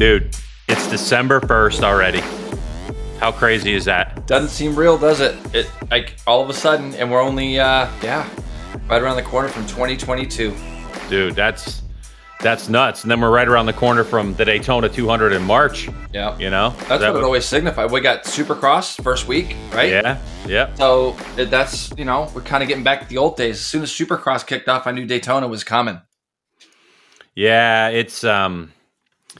Dude, it's December 1st already. How crazy is that? Doesn't seem real, does it? It like all of a sudden, and we're only uh yeah, right around the corner from 2022. Dude, that's that's nuts. And then we're right around the corner from the Daytona 200 in March. Yeah, You know? that's That what it always signified. We got Supercross first week, right? Yeah, yeah. So it- that's you know we're kind of getting back to the old days. As soon as Supercross kicked off, I knew Daytona was coming. Yeah, it's um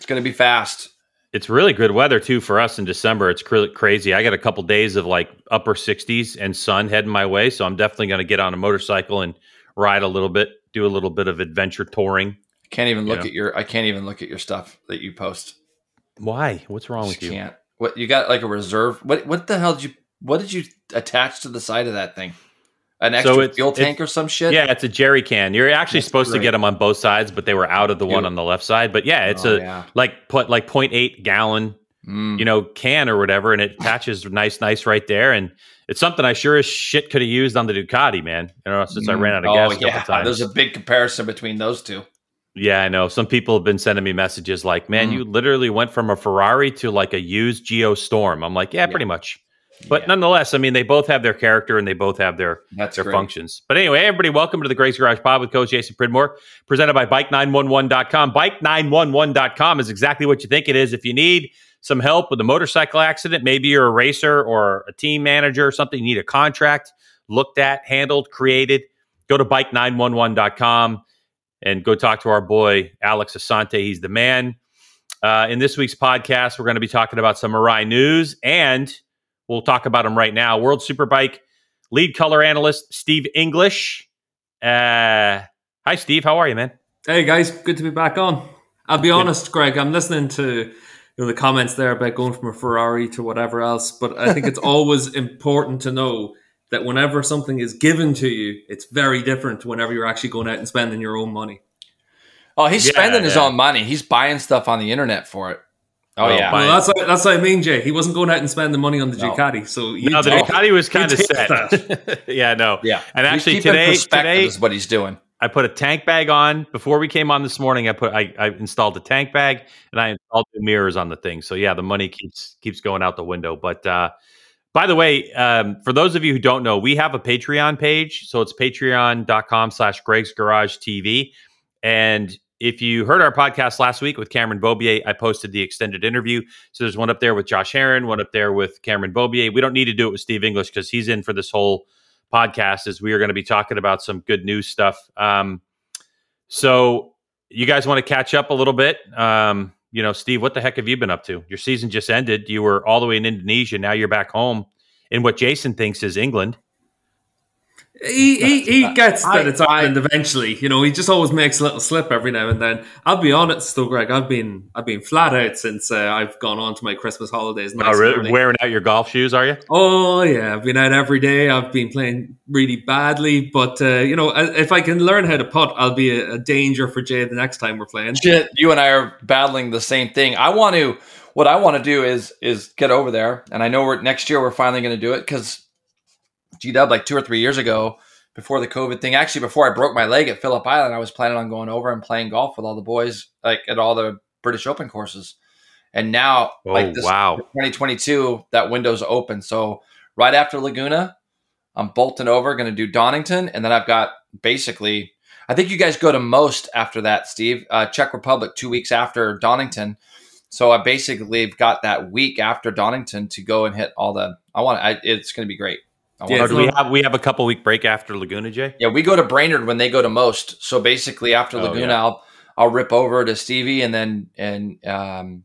It's going to be fast. it's really good weather too for us in December. It's cr- crazy. I got a couple days of like upper 60s and sun heading my way, so I'm definitely going to get on a motorcycle and ride a little bit, do a little bit of adventure touring. I can't even look Yeah. at your. I can't even look at your stuff that you post. Why? What's wrong Just with you? can't. What you got? Like a reserve? What? What the hell did you? What did you attach to the side of that thing? An extra it's- fuel tank or some shit? Yeah, it's a jerry can. You're actually That's supposed to get them on both sides, but they were out of the one on the left side. But yeah, it's Oh, a yeah. like put like 0.8 gallon, Mm. you know, can or whatever, and it attaches nice, nice right there. And it's something I sure as shit could have used on the Ducati, man. You know, since I ran out of Oh, gas a yeah. There's a big comparison between those two. Yeah, I know. Some people have been sending me messages like, "Man, Mm. you literally went from a Ferrari to like a used Geo Storm." I'm like, "Yeah, pretty much." But Yeah. nonetheless, I mean, they both have their character and they both have their That's their great. functions. But anyway, everybody, welcome to the Greg's Garage Pod with Coach Jason Pridmore, presented by Bike911.com. Bike911.com is exactly what you think it is. If you need some help with a motorcycle accident, maybe you're a racer or a team manager or something, you need a contract looked at, handled, created, go to Bike911.com and go talk to our boy, Alex Asante. He's the man. Uh, in this week's podcast, we're going to be talking about some Mirai news, and we'll talk about him right now. World Superbike lead color analyst Steve English. Uh, hi, Steve. How are you, man? Hey guys, good to be back on. I'll be honest, Greg. I'm listening to you know the comments there about going from a Ferrari to whatever else, but I think it's always important to know that whenever something is given to you, it's very different to whenever you're actually going out and spending your own money. Oh, he's Yeah, spending his own money. He's buying stuff on the internet for it. Oh Well, yeah. Well, that's what, that's what I mean, Jay. He wasn't going out and spending the money on the No. Ducati, so you No, the take- Ducati was kind of take set. yeah, no. yeah. And actually, today, today is what he's doing. I put a tank bag on before we came on this morning. I put I, I installed a tank bag and I installed the mirrors on the thing. So yeah, the money keeps keeps going out the window. But uh, by the way, um, for those of you who don't know, we have a Patreon page. So it's patreon.com slash Greg's Garage TV. And if you heard our podcast last week with Cameron Beaubier, I posted the extended interview. So there's one up there with Josh Herrin, one up there with Cameron Beaubier. We don't need to do it with Steve English because he's in for this whole podcast as we are going to be talking about some good news stuff. Um, so you guys want to catch up a little bit? Um, you know, Steve, what the heck have you been up to? Your season just ended. You were all the way in Indonesia. Now you're back home in what Jason thinks is England. He, he, he gets I- that it's I- Ireland eventually. You know, he just always makes a little slip every now and then. I'll be honest, though, Greg. I've been I've been flat out since uh, I've gone on to my Christmas holidays. nice Oh, really? Wearing out your golf shoes, are you? Oh yeah, I've been out every day. I've been playing really badly, but uh, you know, if I can learn how to putt, I'll be a, a danger for Jay the next time we're playing. Shit, you and I are battling the same thing. I want to. What I want to do is is get over there, and I know we're next year we're finally going to do it because G Dub like two or three years ago before the COVID thing. Actually, before I broke my leg at Phillip Island, I was planning on going over and playing golf with all the boys, like at all the British Open courses. And now, Oh, like this wow. 2022, that window's open. So right after Laguna, I'm bolting over, going to do Donington, and then I've got basically. I think you guys go to most after that, Steve. Uh, Czech Republic two weeks after Donington. So I basically have got that week after Donington to go and hit all the. I want. I, it's going to be great. I Yeah, do so- we have we have a couple week break after Laguna, Jay? yeah, we go to Brainerd when they go to most. So basically, after Oh, Laguna, yeah. I'll I'll rip over to Stevie and then and um,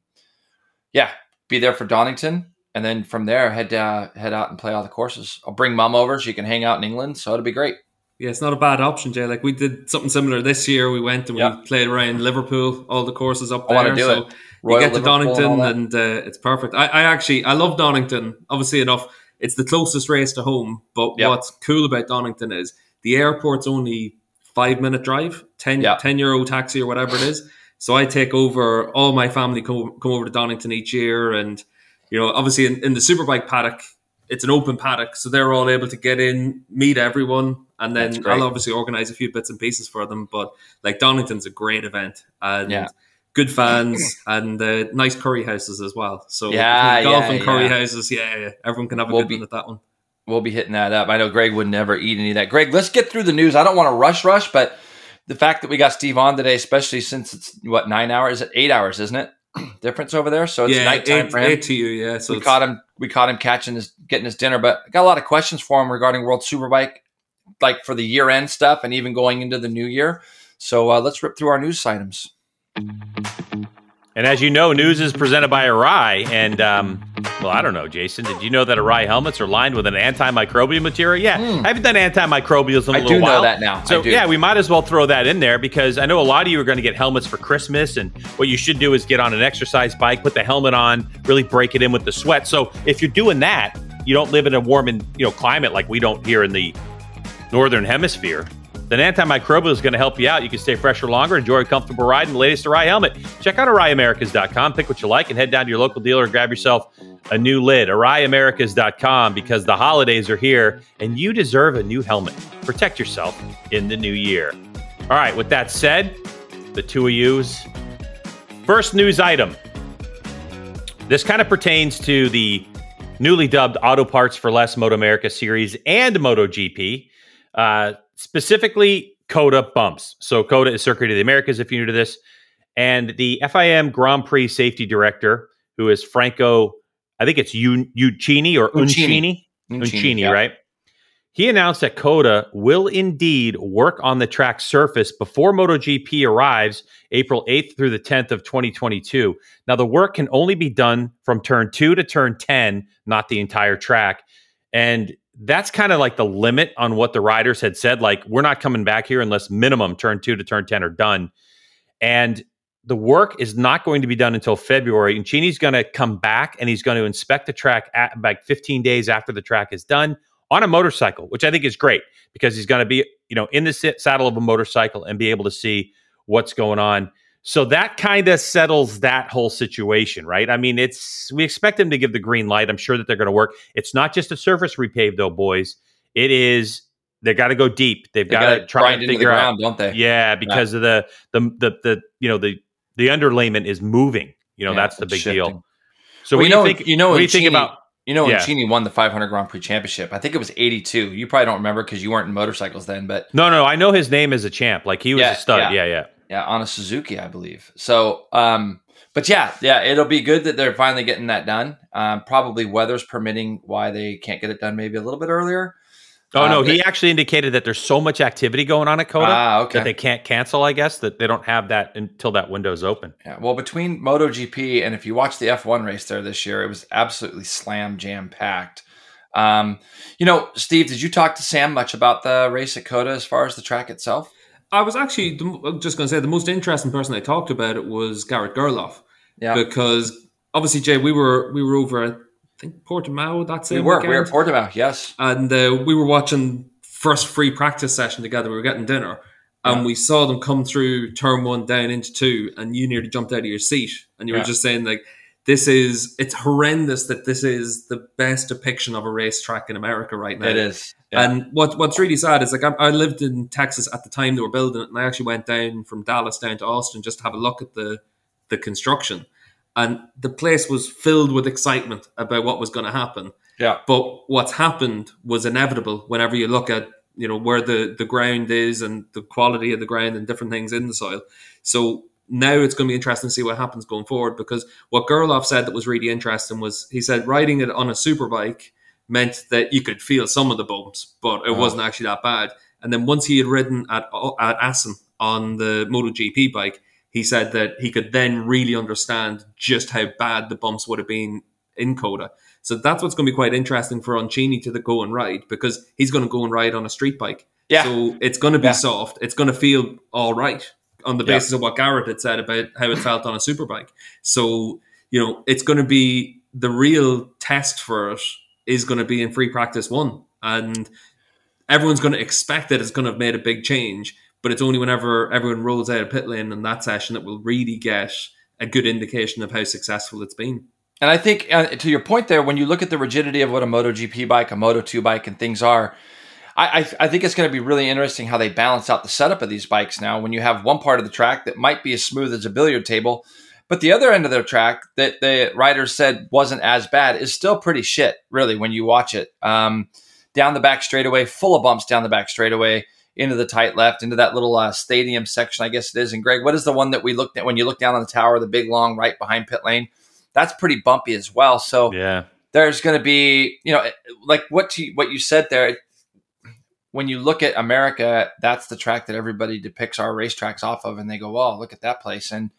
yeah, be there for Donington, and then from there head uh, head out and play all the courses. I'll bring Mum over; so she can hang out in England, so it'll be great. Yeah, it's not a bad option, Jay. Like we did something similar this year. We went and Yeah. we played around Liverpool, all the courses up there. I there. wanna do so it. you Royal get to Liverpool and Donington, that. and, uh, it's perfect. I, I actually I love Donington. Obviously enough, it's the closest race to home. But Yep. what's cool about Donington is the airport's only five minute drive, 10, Yeah. 10 euro taxi or whatever it is. So I take over all my family come come over to Donington each year, and you know, obviously in, in the superbike paddock, it's an open paddock, so they're all able to get in, meet everyone, and then. I'll obviously organize a few bits and pieces for them. But like Donington's a great event, and Yeah. Good fans, and uh, nice curry houses as well. So Yeah, golf yeah, and curry yeah. houses, yeah, yeah, everyone can have a We'll good be- one at that one. We'll be hitting that up. I know Greg would never eat any of that. Greg, let's get through the news. I don't want to rush, rush, but the fact that we got Steve on today, especially since it's what nine hours, eight hours, isn't it? Difference over there. So it's yeah, nighttime eight, for him. eight to you, yeah. So we caught him. We caught him catching his, getting his dinner. But I got a lot of questions for him regarding World Superbike, like for the year end stuff, and even going into the new year. So uh, let's rip through our news items. And as you know, news is presented by Arai. And, um, well, I don't know, Jason. Did you know that Arai helmets are lined with an antimicrobial material? Yeah, I haven't done antimicrobials in a while. I do know that now. I So, yeah, we might as well throw that in there because I know a lot of you are going to get helmets for Christmas. And what you should do is get on an exercise bike, put the helmet on, really break it in with the sweat. So if you're doing that, you don't live in a warm and you know climate like we don't here in the northern hemisphere, then antimicrobial is going to help you out. You can stay fresher longer, enjoy a comfortable ride in the latest Arai helmet. Check out AraiAmericas.com, pick what you like, and head down to your local dealer and grab yourself a new lid. AraiAmericas.com because the holidays are here and you deserve a new helmet. Protect yourself in the new year. All right, with that said, the two of yous. First news item. This kind of pertains to the newly dubbed Auto Parts for Less Moto America series and MotoGP, uh, specifically COTA bumps. So COTA is Circuit of the Americas, if you're new to this, and the FIM Grand Prix safety director, who is Franco, I think it's Un- Uccini or Uccini. Uncini, Uncini, yeah. right? He announced that COTA will indeed work on the track surface before MotoGP arrives April 8th through the 10th of 2022. Now, the work can only be done from turn two to turn 10, not the entire track. And that's kind of like the limit on what the riders had said. Like, we're not coming back here unless minimum turn two to turn 10 are done. And the work is not going to be done until February. And Chini's going to come back and he's going to inspect the track at like 15 days after the track is done on a motorcycle, which I think is great because he's going to be, you know, in the sit- saddle of a motorcycle and be able to see what's going on. So that kind of settles that whole situation, right? I mean, it's we expect them to give the green light. I'm sure that they're going to work. It's not just a surface repave, though, boys. It is they got to go deep. They've They got to try and figure out don't they? yeah, because of the, the the the you know the the underlayment is moving. You know Yeah, that's the big shifting. deal. So Well, you know- you think? you know what do you think about? You know, when Yeah. Chini won the 500 Grand Prix Championship, I think it was 82. You probably don't remember because you weren't in motorcycles then, but No, no, I know his name as a champ. Like he was Yeah, a stud. yeah. Yeah, yeah. on a Suzuki, I believe. So, um, but yeah, yeah, it'll be good that they're finally getting that done. Um, probably weather's permitting why they can't get it done maybe a little bit earlier. Oh Uh, no, he actually indicated that there's so much activity going on at COTA Ah, okay. that they can't cancel. I guess that they don't have that until that window's open. Yeah, well, between MotoGP and if you watch the F1 race there this year, it was absolutely slam jam packed. Um, you know, Steve, did you talk to Sam much about the race at COTA as far as the track itself? I was actually the- I'm just going to say the most interesting person I talked about it was Garrett Gerloff Yeah, because obviously Jay we were we were over at, I think Portimao that we same were. weekend. We were at Portimao. Yes. and uh, we were watching first free practice session together. We were getting dinner, and Yeah. we saw them come through turn one down into two, and you nearly jumped out of your seat, and you Yeah. were just saying like, "This is it's horrendous that this is the best depiction of a racetrack in America right now." It is. Yeah. And what what's really sad is like I, I lived in Texas at the time they were building it, and I actually went down from Dallas down to Austin just to have a look at the the construction, and the place was filled with excitement about what was going to happen. yeah. But what's happened was inevitable whenever you look at you know where the the ground is and the quality of the ground and different things in the soil. So now it's going to be interesting to see what happens going forward because what Gerloff said that was really interesting was he said riding it on a superbike meant that you could feel some of the bumps, but it Oh. wasn't actually that bad. And then once he had ridden at at Assen on the MotoGP bike, he said that he could then really understand just how bad the bumps would have been in COTA. So that's what's going to be quite interesting for Uncini to go and ride because he's going to go and ride on a street bike. Yeah. So it's going to be Yeah. soft. It's going to feel all right on the Yeah. basis of what Garrett had said about how it felt on a superbike. So, you know, it's going to be the real test for it is going to be in free practice one. And everyone's going to expect that it's going to have made a big change, but it's only whenever everyone rolls out of pit lane in that session that we'll really get a good indication of how successful it's been. And I think uh, to your point there, when you look at the rigidity of what a MotoGP bike, a Moto2 bike, and things are, I, I, I think it's going to be really interesting how they balance out the setup of these bikes now. When you have one part of the track that might be as smooth as a billiard table, but the other end of their track that the riders said wasn't as bad is still pretty shit, really, when you watch it. Um, down the back straightaway, full of bumps down the back straightaway, into the tight left, into that little uh, stadium section, I guess it is. And Greg, what is the one that we looked at when you look down on the tower, the big long right behind pit lane? That's pretty bumpy as well. So Yeah. there's going to be, you know, like what to, what you said there. When you look at America, that's the track that everybody depicts our racetracks off of, and they go, "Well, look at that place." And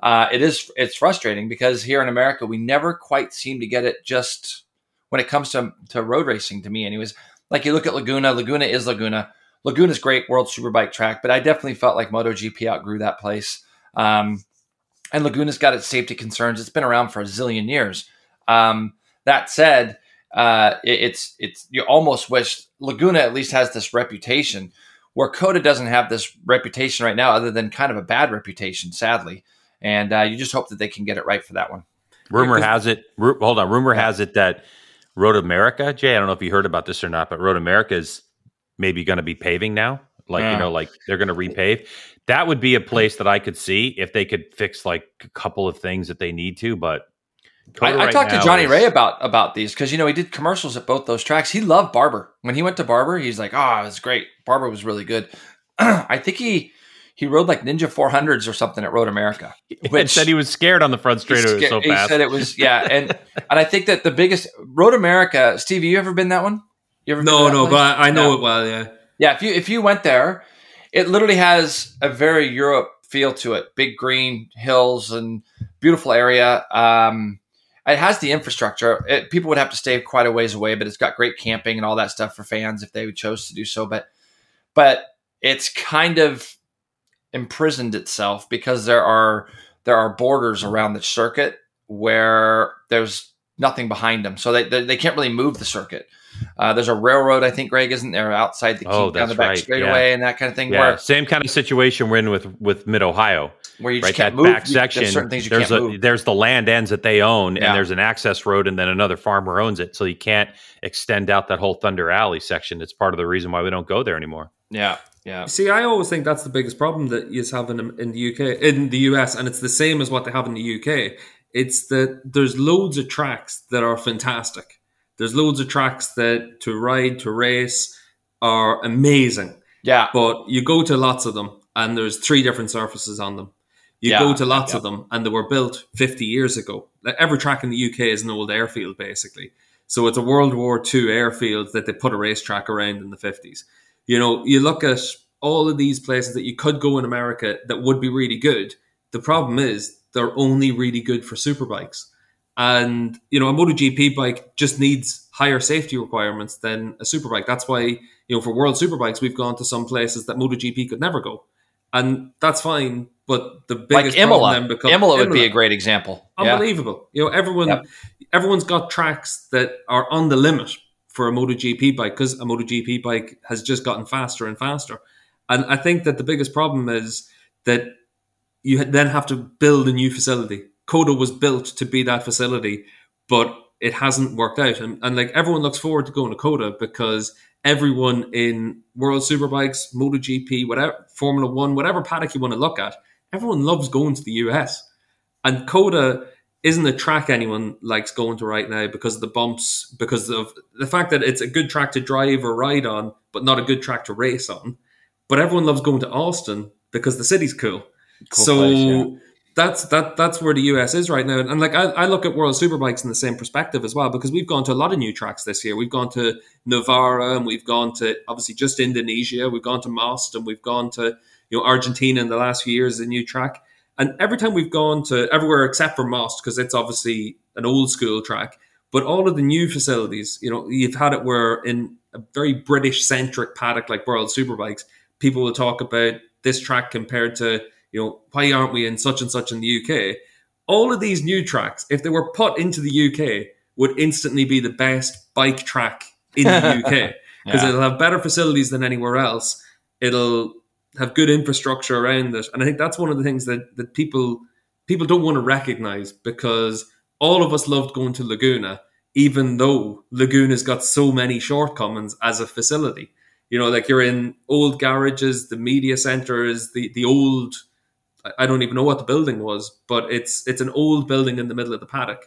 uh, it is it's frustrating because here in America, we never quite seem to get it. Just when it comes to to road racing, to me, anyways. Like you look at Laguna, Laguna is Laguna. Laguna's great World Superbike track, but I definitely felt like MotoGP outgrew that place. Um, and Laguna's got its safety concerns. It's been around for a zillion years. Um, that said, uh, it, it's it's you almost wish Laguna at least has this reputation where COTA doesn't have this reputation right now, other than kind of a bad reputation, sadly. And uh, you just hope that they can get it right for that one. Rumor has it. Ru- hold on. Rumor has it that Road America, Jay. I don't know if you heard about this or not, but Road America is maybe going to be paving now. Like Yeah. you know, like they're going to repave. That would be a place that I could see if they could fix like a couple of things that they need to. But I, COTA I talked to Johnny is- Rea about about these because you know he did commercials at both those tracks. He loved Barber when he went to Barber. He's like, oh, it was great. Barber was really good. I think he he rode like Ninja 400s or something at Road America. Which said he was scared on the front straight. It was He so he said it was yeah, and and I think that the biggest Road America. Steve, you ever been that one? You ever? No, to that no, place? but I, I know No. it well. Yeah, Yeah, if you if you went there, it literally has a very Europe feel to it. Big green hills and beautiful area. Um, it has the infrastructure. It, people would have to stay quite a ways away, but it's got great camping and all that stuff for fans if they chose to do so. But but it's kind of imprisoned itself because there are there are borders around the circuit where there's nothing behind them, so they they, they can't really move the circuit. Uh, there's a railroad, I think, Greg, isn't there, outside the keep Oh, down the back right, straightaway and that kind of thing, yeah, where same kind of situation we're in with with Mid Ohio. where you right just can't that move. back You- section there's you there's can't a move. there's the land ends that they own Yeah. and there's an access road and then another farmer owns it so you can't extend out that whole thunder alley section it's part of the reason why we don't go there anymore Yeah, yeah, See, I always think that's the biggest problem that you have in, in the UK, in the US, and it's the same as what they have in the UK. It's that there's loads of tracks that are fantastic. There's loads of tracks that to ride, to race are amazing. yeah. But you go to lots of them, and there's three different surfaces on them. You Yeah, go to lots yeah. of them, and they were built 50 years ago. Like every track in the UK is an old airfield, basically. So it's a World War II airfield that they put a racetrack around in the 50s. You know, you look at all of these places that you could go in America that would be really good. The problem is they're only really good for superbikes. And, you know, a MotoGP bike just needs higher safety requirements than a superbike. That's why, you know, for world superbikes, we've gone to some places that MotoGP could never go. And that's fine. But the biggest Like Imola, problem then becomes Imola would be a great example. Yeah, unbelievable. You know, everyone Yep. everyone's got tracks that are on the limit for a MotoGP bike because a MotoGP bike has just gotten faster and faster. And I think that the biggest problem is that you then have to build a new facility. COTA was built to be that facility, but it hasn't worked out. And, and like everyone looks forward to going to COTA because everyone in World Superbikes, MotoGP, whatever Formula One, whatever paddock you want to look at, everyone loves going to the US. And COTA isn't a track anyone likes going to right now because of the bumps, because of the fact that it's a good track to drive or ride on, but not a good track to race on. But everyone loves going to Austin because the city's cool. Cool so place, yeah. that's that that's where the US is right now. And like I, I look at World Superbikes in the same perspective as well, because we've gone to a lot of new tracks this year. We've gone to Navarra and we've gone to obviously just Indonesia, we've gone to Most and we've gone to you know Argentina in the last few years, a new track. And every time we've gone to everywhere except for Most, because it's obviously an old school track, but all of the new facilities, you know, you've had it where in a very British centric paddock like World Superbikes, people will talk about this track compared to, you know, why aren't we in such and such in the UK? All of these new tracks, if they were put into the UK, would instantly be the best bike track in the UK because Yeah. it'll have better facilities than anywhere else. It'll have good infrastructure around it, and I think that's one of the things that that people people don't want to recognize because all of us loved going to Laguna, even though Laguna's got so many shortcomings as a facility. You know, like you're in old garages, the media center is the the old. I don't even know what the building was, but it's it's an old building in the middle of the paddock.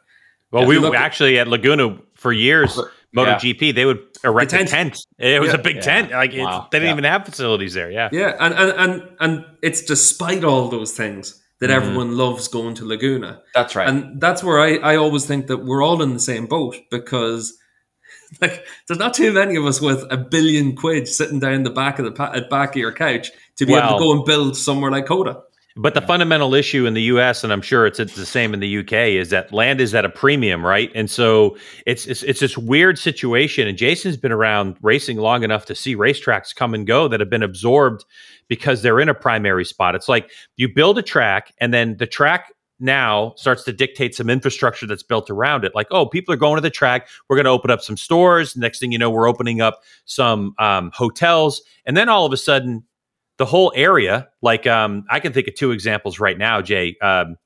Well, we look actually at Laguna for years, MotoGP, they would erect The a tent. tent. It was Yeah. a big Yeah. tent. Like Wow. they didn't Yeah. even have facilities there. Yeah. Yeah, and and and, and it's despite all those things that Mhm. everyone loves going to Laguna. That's right. And that's where I, I always think that we're all in the same boat because like there's not too many of us with a billion quid sitting down the back of the pa- back of your couch to be able to go and build somewhere like COTA. But the fundamental issue in the U.S. and I'm sure it's, it's the same in the U.K. is that land is at a premium, right? And so it's, it's it's this weird situation. And Jason's been around racing long enough to see racetracks come and go that have been absorbed because they're in a primary spot. It's like you build a track and then the track now starts to dictate some infrastructure that's built around it. Like, oh, people are going to the track. We're going to open up some stores. Next thing you know, we're opening up some um, hotels, and then all of a sudden, the whole area. Like, um, I can think of two examples right now. Jay, um,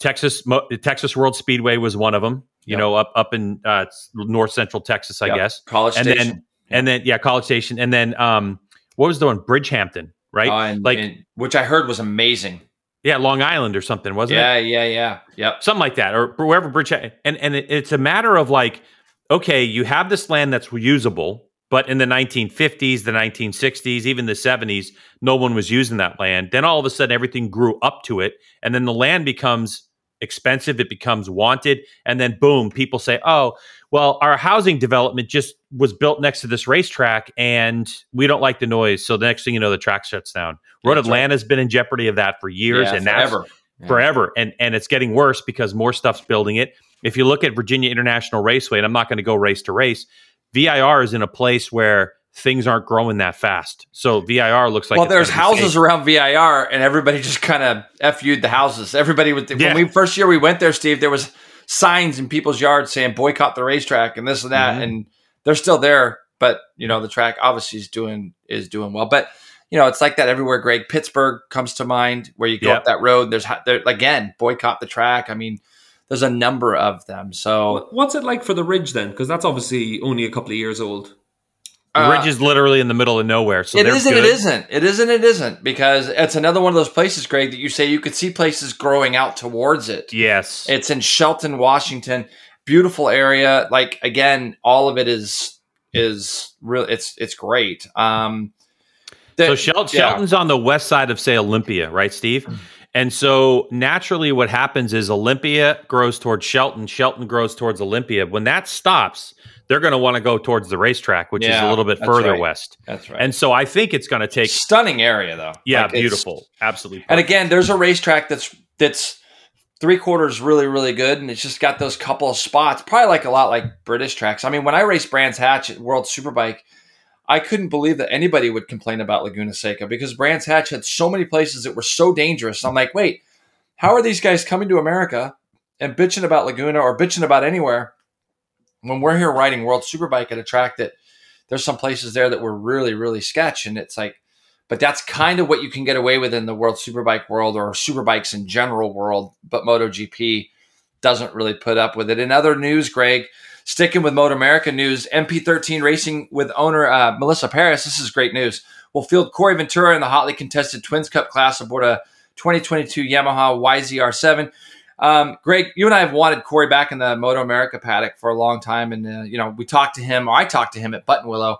Texas, Mo- Texas World Speedway was one of them. You Yep. know, up up in uh, north central Texas, I Yep. guess. College and Station. then and then yeah, College Station, and then um, what was the one? Bridgehampton, right? Uh, and- like and- which I heard was amazing. yeah, Long Island or something, wasn't it? Yeah, yeah, yeah. Yep. something like that, or wherever bridge. And and it, it's a matter of like, okay, you have this land that's usable, but in the 1950s, the 1960s, even the 70s, no one was using that land. Then all of a sudden, everything grew up to it, and then the land becomes expensive. It becomes wanted, and then boom, people say, "Oh, well, our housing development just was built next to this racetrack, and we don't like the noise." So the next thing you know, the track shuts down. Road That's right. Atlanta's been in jeopardy of that for years, Yeah, and forever. Yeah. forever and and it's getting worse because more stuff's building it if you look at virginia international raceway and i'm not going to go race to race vir is in a place where things aren't growing that fast so vir looks like well, there's houses around VIR, and everybody just kind of fu'd the houses. Everybody with Yeah. when we first year we went there, Steve, there was signs in people's yards saying boycott the racetrack and this and that, Mhm. and they're still there. But you know, the track obviously is doing is doing well. But you know, it's like that everywhere. Greg Pittsburgh comes to mind, where you go Yep. up that road. There's there again boycott the track. I mean, there's a number of them. So What's it like for the Ridge then? Because that's obviously only a couple of years old. the uh, ridge is literally in the middle of nowhere so it they're isn't. good. It isn't. It isn't. It isn't because it's another one of those places, Greg, that you say you could see places growing out towards it. yes It's in Shelton, Washington. Beautiful area. Like again, all of it is is real. It's it's great. Um, the- so Shel- yeah. Shelton's on the west side of say Olympia, right, Steve? And so naturally, what happens is Olympia grows towards Shelton. Shelton grows towards Olympia. When that stops, they're going to want to go towards the racetrack, which is a little bit further right. west. That's right. And so I think it's going to take. stunning area though. Yeah, Like, beautiful, absolutely. And again, there's a racetrack that's that's three quarters really really good, and it's just got those couple of spots, probably like a lot like British tracks. I mean, when I raced Brands Hatch at World Superbike, I couldn't believe that anybody would complain about Laguna Seca because Brands Hatch had so many places that were so dangerous. I'm like, wait, how are these guys coming to America and bitching about Laguna or bitching about anywhere when we're here riding World Superbike at a track that there's some places there that were really really sketch, and it's like but that's kind of what you can get away with in the World Superbike world or Superbikes in general world. But MotoGP doesn't really put up with it. In other news, Greg, sticking with Moto America news, MP13 Racing with owner uh, Melissa Paris. This is great news. Will field Corey Ventura in the hotly contested Twins Cup class aboard a 2022 Yamaha YZR7. Um, Greg, you and I have wanted Corey back in the Moto America paddock for a long time, and uh, you know we talked to him, or I talked to him at Buttonwillow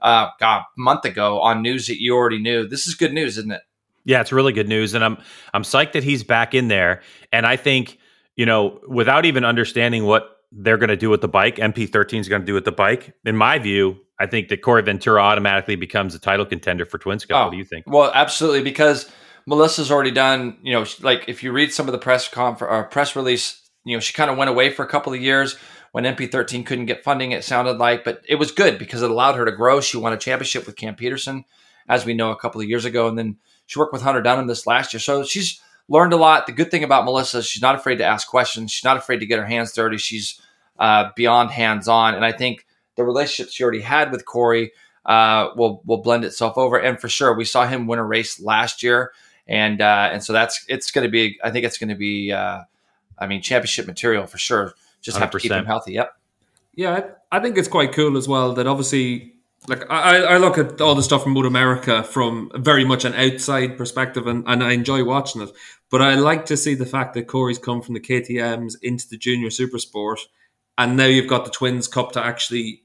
uh, God, a month ago on news that you already knew. This is good news, isn't it? Yeah, it's really good news, and I'm I'm psyched that he's back in there. And I think you know, without even understanding what they're going to do with the bike, MP13 is going to do with the bike. In my view, I think that Corey Ventura automatically becomes a title contender for Twins Cup. Oh. What do you think? Oh, well, absolutely, because Melissa's already done. You know, like if you read some of the press conf- or press release, you know, she kind of went away for a couple of years when MP13 couldn't get funding. It sounded like, but it was good because it allowed her to grow. She won a championship with Cam Petersen, as we know, a couple of years ago, and then she worked with Hunter Dunham this last year. So she's learned a lot. The good thing about Melissa is she's not afraid to ask questions. She's not afraid to get her hands dirty. She's uh, beyond hands on, and I think the relationship she already had with Corey uh, will will blend itself over. And for sure, we saw him win a race last year, and uh, and so that's it's going to be. I think it's going to be. Uh, I mean, championship material for sure. Just have to keep him healthy. Yep. Yeah, I I think it's quite cool as well that obviously like I, I look at all the stuff from Moto America from very much an outside perspective, and, and I enjoy watching it. But I like to see the fact that Corey's come from the KTM's into the Junior Super Sport, and now you've got the Twins Cup to actually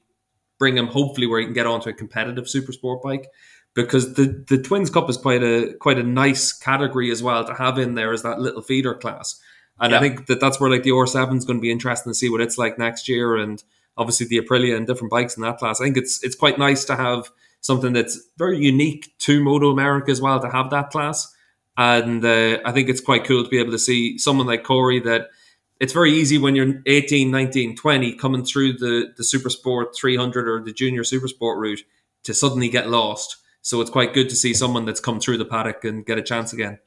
bring him hopefully where he can get onto a competitive Super Sport bike. Because the, the Twins Cup is quite a quite a nice category as well to have in there as that little feeder class, and yeah. I think that that's where like the R7 is going to be interesting to see what it's like next year and obviously the Aprilia and different bikes in that class. I think it's it's quite nice to have something that's very unique to Moto America as well to have that class. And uh, I think it's quite cool to be able to see someone like Corey that it's very easy when you're 18, 19, 20 coming through the, the Super Sport 300 or the Junior Super Sport route to suddenly get lost. So it's quite good to see someone that's come through the paddock and get a chance again.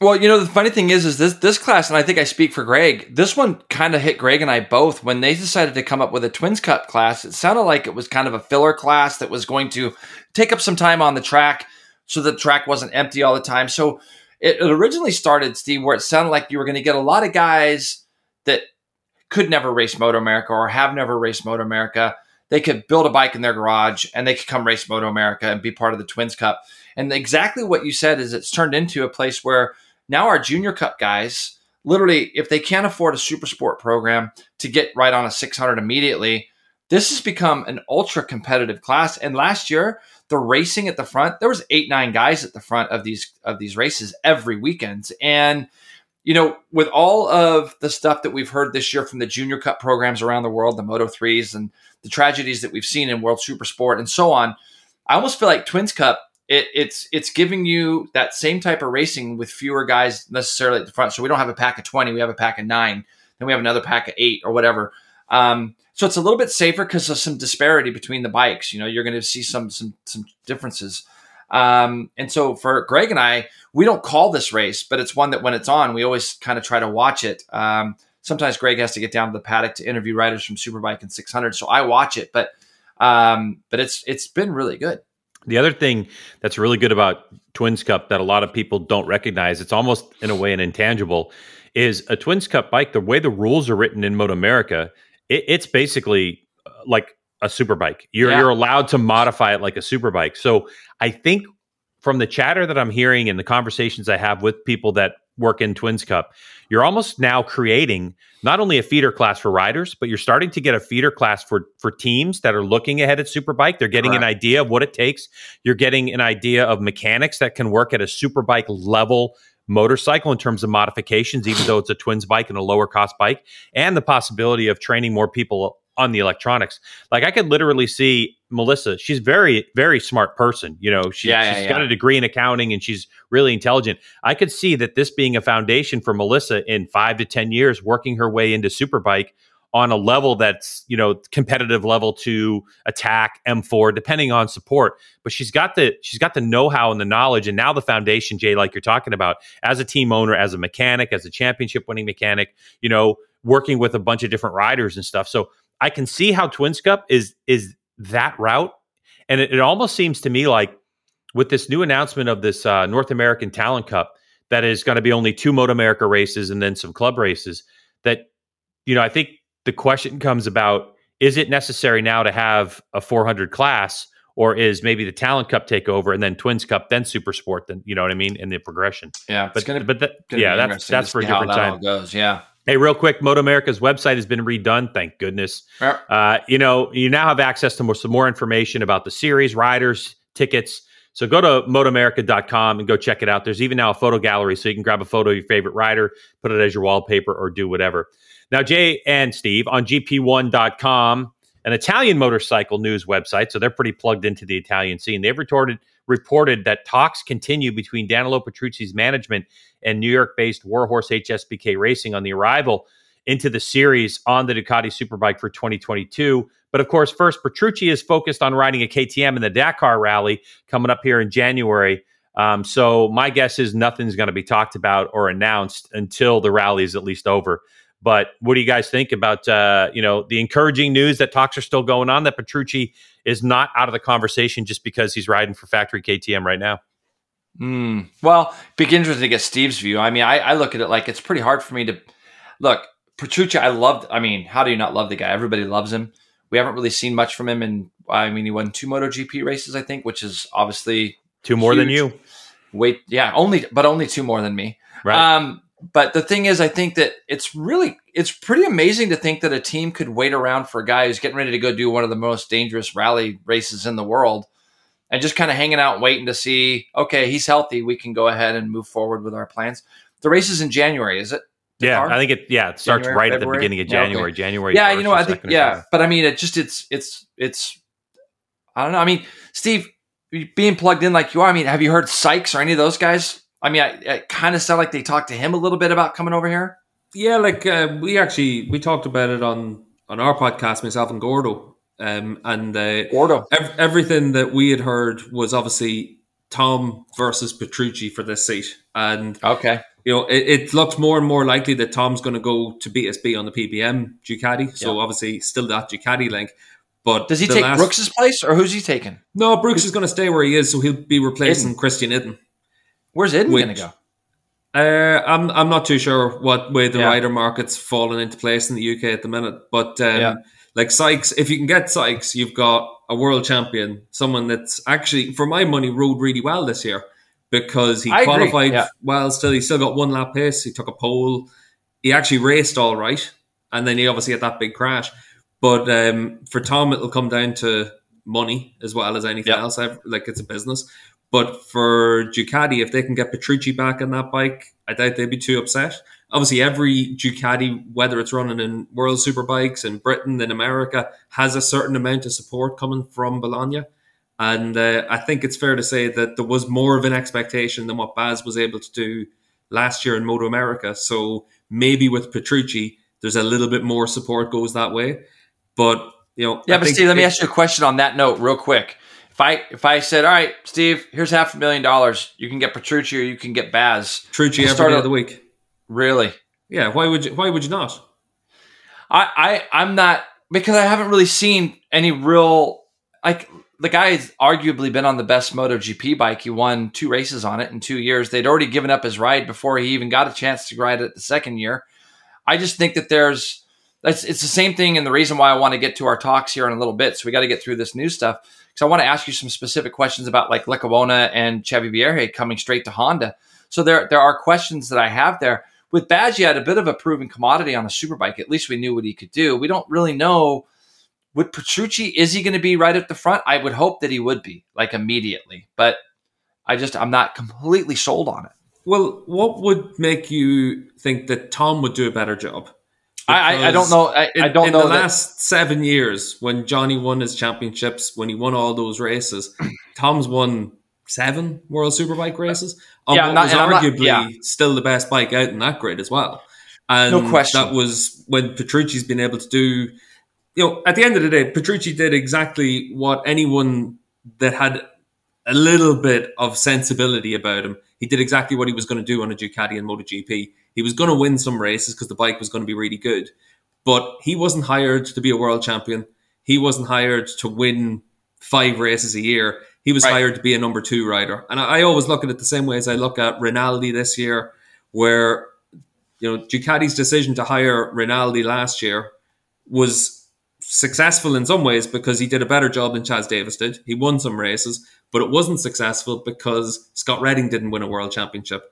Well, you know, the funny thing is, is this this class, and I think I speak for Greg. This one kind of hit Greg and I both when they decided to come up with a Twins Cup class. It sounded like it was kind of a filler class that was going to take up some time on the track, so the track wasn't empty all the time. So it, it originally started, Steve, where it sounded like you were going to get a lot of guys that could never race Moto America or have never raced Moto America. They could build a bike in their garage and they could come race Moto America and be part of the Twins Cup. And exactly what you said is it's turned into a place where now our junior cup guys, literally, if they can't afford a super sport program to get right on a 600 immediately, this has become an ultra competitive class. And last year, the racing at the front, there was eight, nine guys at the front of these of these races every weekend. And you know, with all of the stuff that we've heard this year from the junior cup programs around the world, the Moto threes and the tragedies that we've seen in World Super Sport and so on, I almost feel like Twins Cup it, it's it's giving you that same type of racing with fewer guys necessarily at the front. So we don't have a pack of twenty, we have a pack of nine, then we have another pack of eight or whatever. Um, so it's a little bit safer because of some disparity between the bikes. You know, you're going to see some some some differences. Um, and so for Greg and I, we don't call this race, but it's one that when it's on, we always kind of try to watch it. Um, sometimes Greg has to get down to the paddock to interview riders from Superbike and 600, so I watch it. But um, but it's it's been really good. The other thing that's really good about Twins Cup that a lot of people don't recognize, it's almost in a way an intangible, is a Twins Cup bike. The way the rules are written in Moto America, it, it's basically uh, like a super bike. You're, yeah. you're allowed to modify it like a super bike. So I think from the chatter that I'm hearing and the conversations I have with people that work in Twins Cup, you're almost now creating not only a feeder class for riders, but you're starting to get a feeder class for for teams that are looking ahead at Superbike. They're getting Correct. an idea of what it takes. You're getting an idea of mechanics that can work at a Superbike level motorcycle in terms of modifications, even though it's a twins bike and a lower cost bike, and the possibility of training more people on the electronics. Like I could literally see Melissa. She's very, very smart person. You know, she, yeah, she's yeah, got a degree in accounting and she's really intelligent. I could see that this being a foundation for Melissa in five to ten years, working her way into Superbike on a level that's you know competitive level to attack M4 depending on support but she's got the she's got the know-how and the knowledge and now the foundation Jay like you're talking about as a team owner as a mechanic as a championship winning mechanic you know working with a bunch of different riders and stuff so I can see how Twins Cup is is that route, and it, it almost seems to me like with this new announcement of this uh, North American Talent Cup that is going to be only two Moto America races and then some club races. That you know, I think the question comes about: Is it necessary now to have a 400 class? Or is maybe the Talent Cup take over and then Twins Cup, then Super Sport, then you know what I mean, in the progression. Yeah, but gonna, but that, yeah, that's that's for a different time. goes, yeah. Hey, real quick, Moto America's website has been redone. Thank goodness. Yep. Uh, you know, you now have access to more, some more information about the series, riders, tickets. So go to motoamerica.com and go check it out. There's even now a photo gallery, so you can grab a photo of your favorite rider, put it as your wallpaper, or do whatever. Now, Jay and Steve on GPOne.com, an Italian motorcycle news website, so they're pretty plugged into the Italian scene. They've reported reported that talks continue between Danilo Petrucci's management and New York based Warhorse HSBK Racing on the arrival into the series on the Ducati Superbike for 2022. But of course, first, Petrucci is focused on riding a KTM in the Dakar Rally coming up here in January. Um, so my guess is nothing's going to be talked about or announced until the rally is at least over. But what do you guys think about uh, you know the encouraging news that talks are still going on that Petrucci is not out of the conversation just because he's riding for factory KTM right now? Mm, well, be interesting to get Steve's view. I mean, I, I look at it like it's pretty hard for me to look. Petrucci, I loved. I mean, how do you not love the guy? Everybody loves him. We haven't really seen much from him, and I mean, he won two MotoGP races, I think, which is obviously two more than you, wait, yeah, only, but only two more than me. right? Um, but the thing is, I think that it's really it's pretty amazing to think that a team could wait around for a guy who's getting ready to go do one of the most dangerous rally races in the world, and just kind of hanging out, waiting to see. Okay, he's healthy. We can go ahead and move forward with our plans. The race is in January, is it? yeah? I think it. Yeah, it starts January, right at the beginning of Yeah, okay. January. January. yeah, you know, I think yeah, but I mean, it just it's it's it's. I don't know. I mean, Steve, being plugged in like you are. I mean, have you heard Sykes or any of those guys? I mean, I, it kind of sound like they talked to him a little bit about coming over here. Yeah, like uh, we actually we talked about it on on our podcast, myself and Gordo, um, and uh, Gordo. ev- everything that we had heard was obviously Tom versus Petrucci for this seat, and Okay. you know it, it looked more and more likely that Tom's going to go to BSB on the PBM Ducati. So Yeah. obviously still that Ducati link. But Does he take last- Brookes's place, or who's he taking? No, Brookes is going to stay where he is, so he'll be replacing Iddon. Christian Iddon. Where's Which- going to go? Uh, I'm I'm not too sure what way the Yeah. rider market's fallen into place in the UK at the minute, but um, Yeah. like Sykes, if you can get Sykes, you've got a world champion, someone that's actually, for my money, rode really well this year because he I qualified yeah. well. Still, he still got one lap pace. He took a pole. He actually raced all right, and then he obviously had that big crash. But um, for Tom, it'll come down to money as well as anything else. I've, like it's a business. But for Ducati, if they can get Petrucci back on that bike, I doubt they'd be too upset. Obviously, every Ducati, whether it's running in World Superbikes in Britain, in America, has a certain amount of support coming from Bologna. And uh, I think it's fair to say that there was more of an expectation than what Baz was able to do last year in Moto America. So maybe with Petrucci, there's a little bit more support goes that way. But you know, Yeah, I but think Steve, let me ask you a question on that note, real quick. If I if I said, all right, Steve, here's half a million dollars, you can get Petrucci or you can get Baz. Petrucci every start day a- of the week. Really? Yeah, why would you? Why would you not? I, I I'm not because I haven't really seen any real like the guy has arguably been on the best MotoGP bike. He won two races on it in two years. They'd already given up his ride before he even got a chance to ride it the second year. I just think that there's that's it's the same thing, and the reason why I want to get to our talks here in a little bit. So we got to get through this new stuff because I want to ask you some specific questions about like Lecuona and Xavi Vierge coming straight to Honda. So there there are questions that I have there. With Badge, he had a bit of a proven commodity on a superbike. At least we knew what he could do. We don't really know. With Petrucci, is he going to be right at the front? I would hope that he would be, like immediately. But I just, I'm not completely sold on it. Well, what would make you think that Tom would do a better job? I, I, don't know. I, In, I don't in know the that. last seven years, when Johnny won his championships, when he won all those races, Tom's won seven World Superbike races. On Yeah, not- I'm not- arguably yeah. still the best bike out in that grid as well. And No question. That was when Petrucci's been able to do. You know, at the end of the day, Petrucci did exactly what anyone that had a little bit of sensibility about him. He did exactly what he was going to do on a Ducati and MotoGP. He was going to win some races because the bike was going to be really good, but he wasn't hired to be a world champion. He wasn't hired to win five races a year. He was Right. hired to be a number two rider. And I, I always look at it the same way as I look at Rinaldi this year, where you know Ducati's decision to hire Rinaldi last year was successful in some ways because he did a better job than Chaz Davies did. He won some races, but it wasn't successful because Scott Redding didn't win a world championship.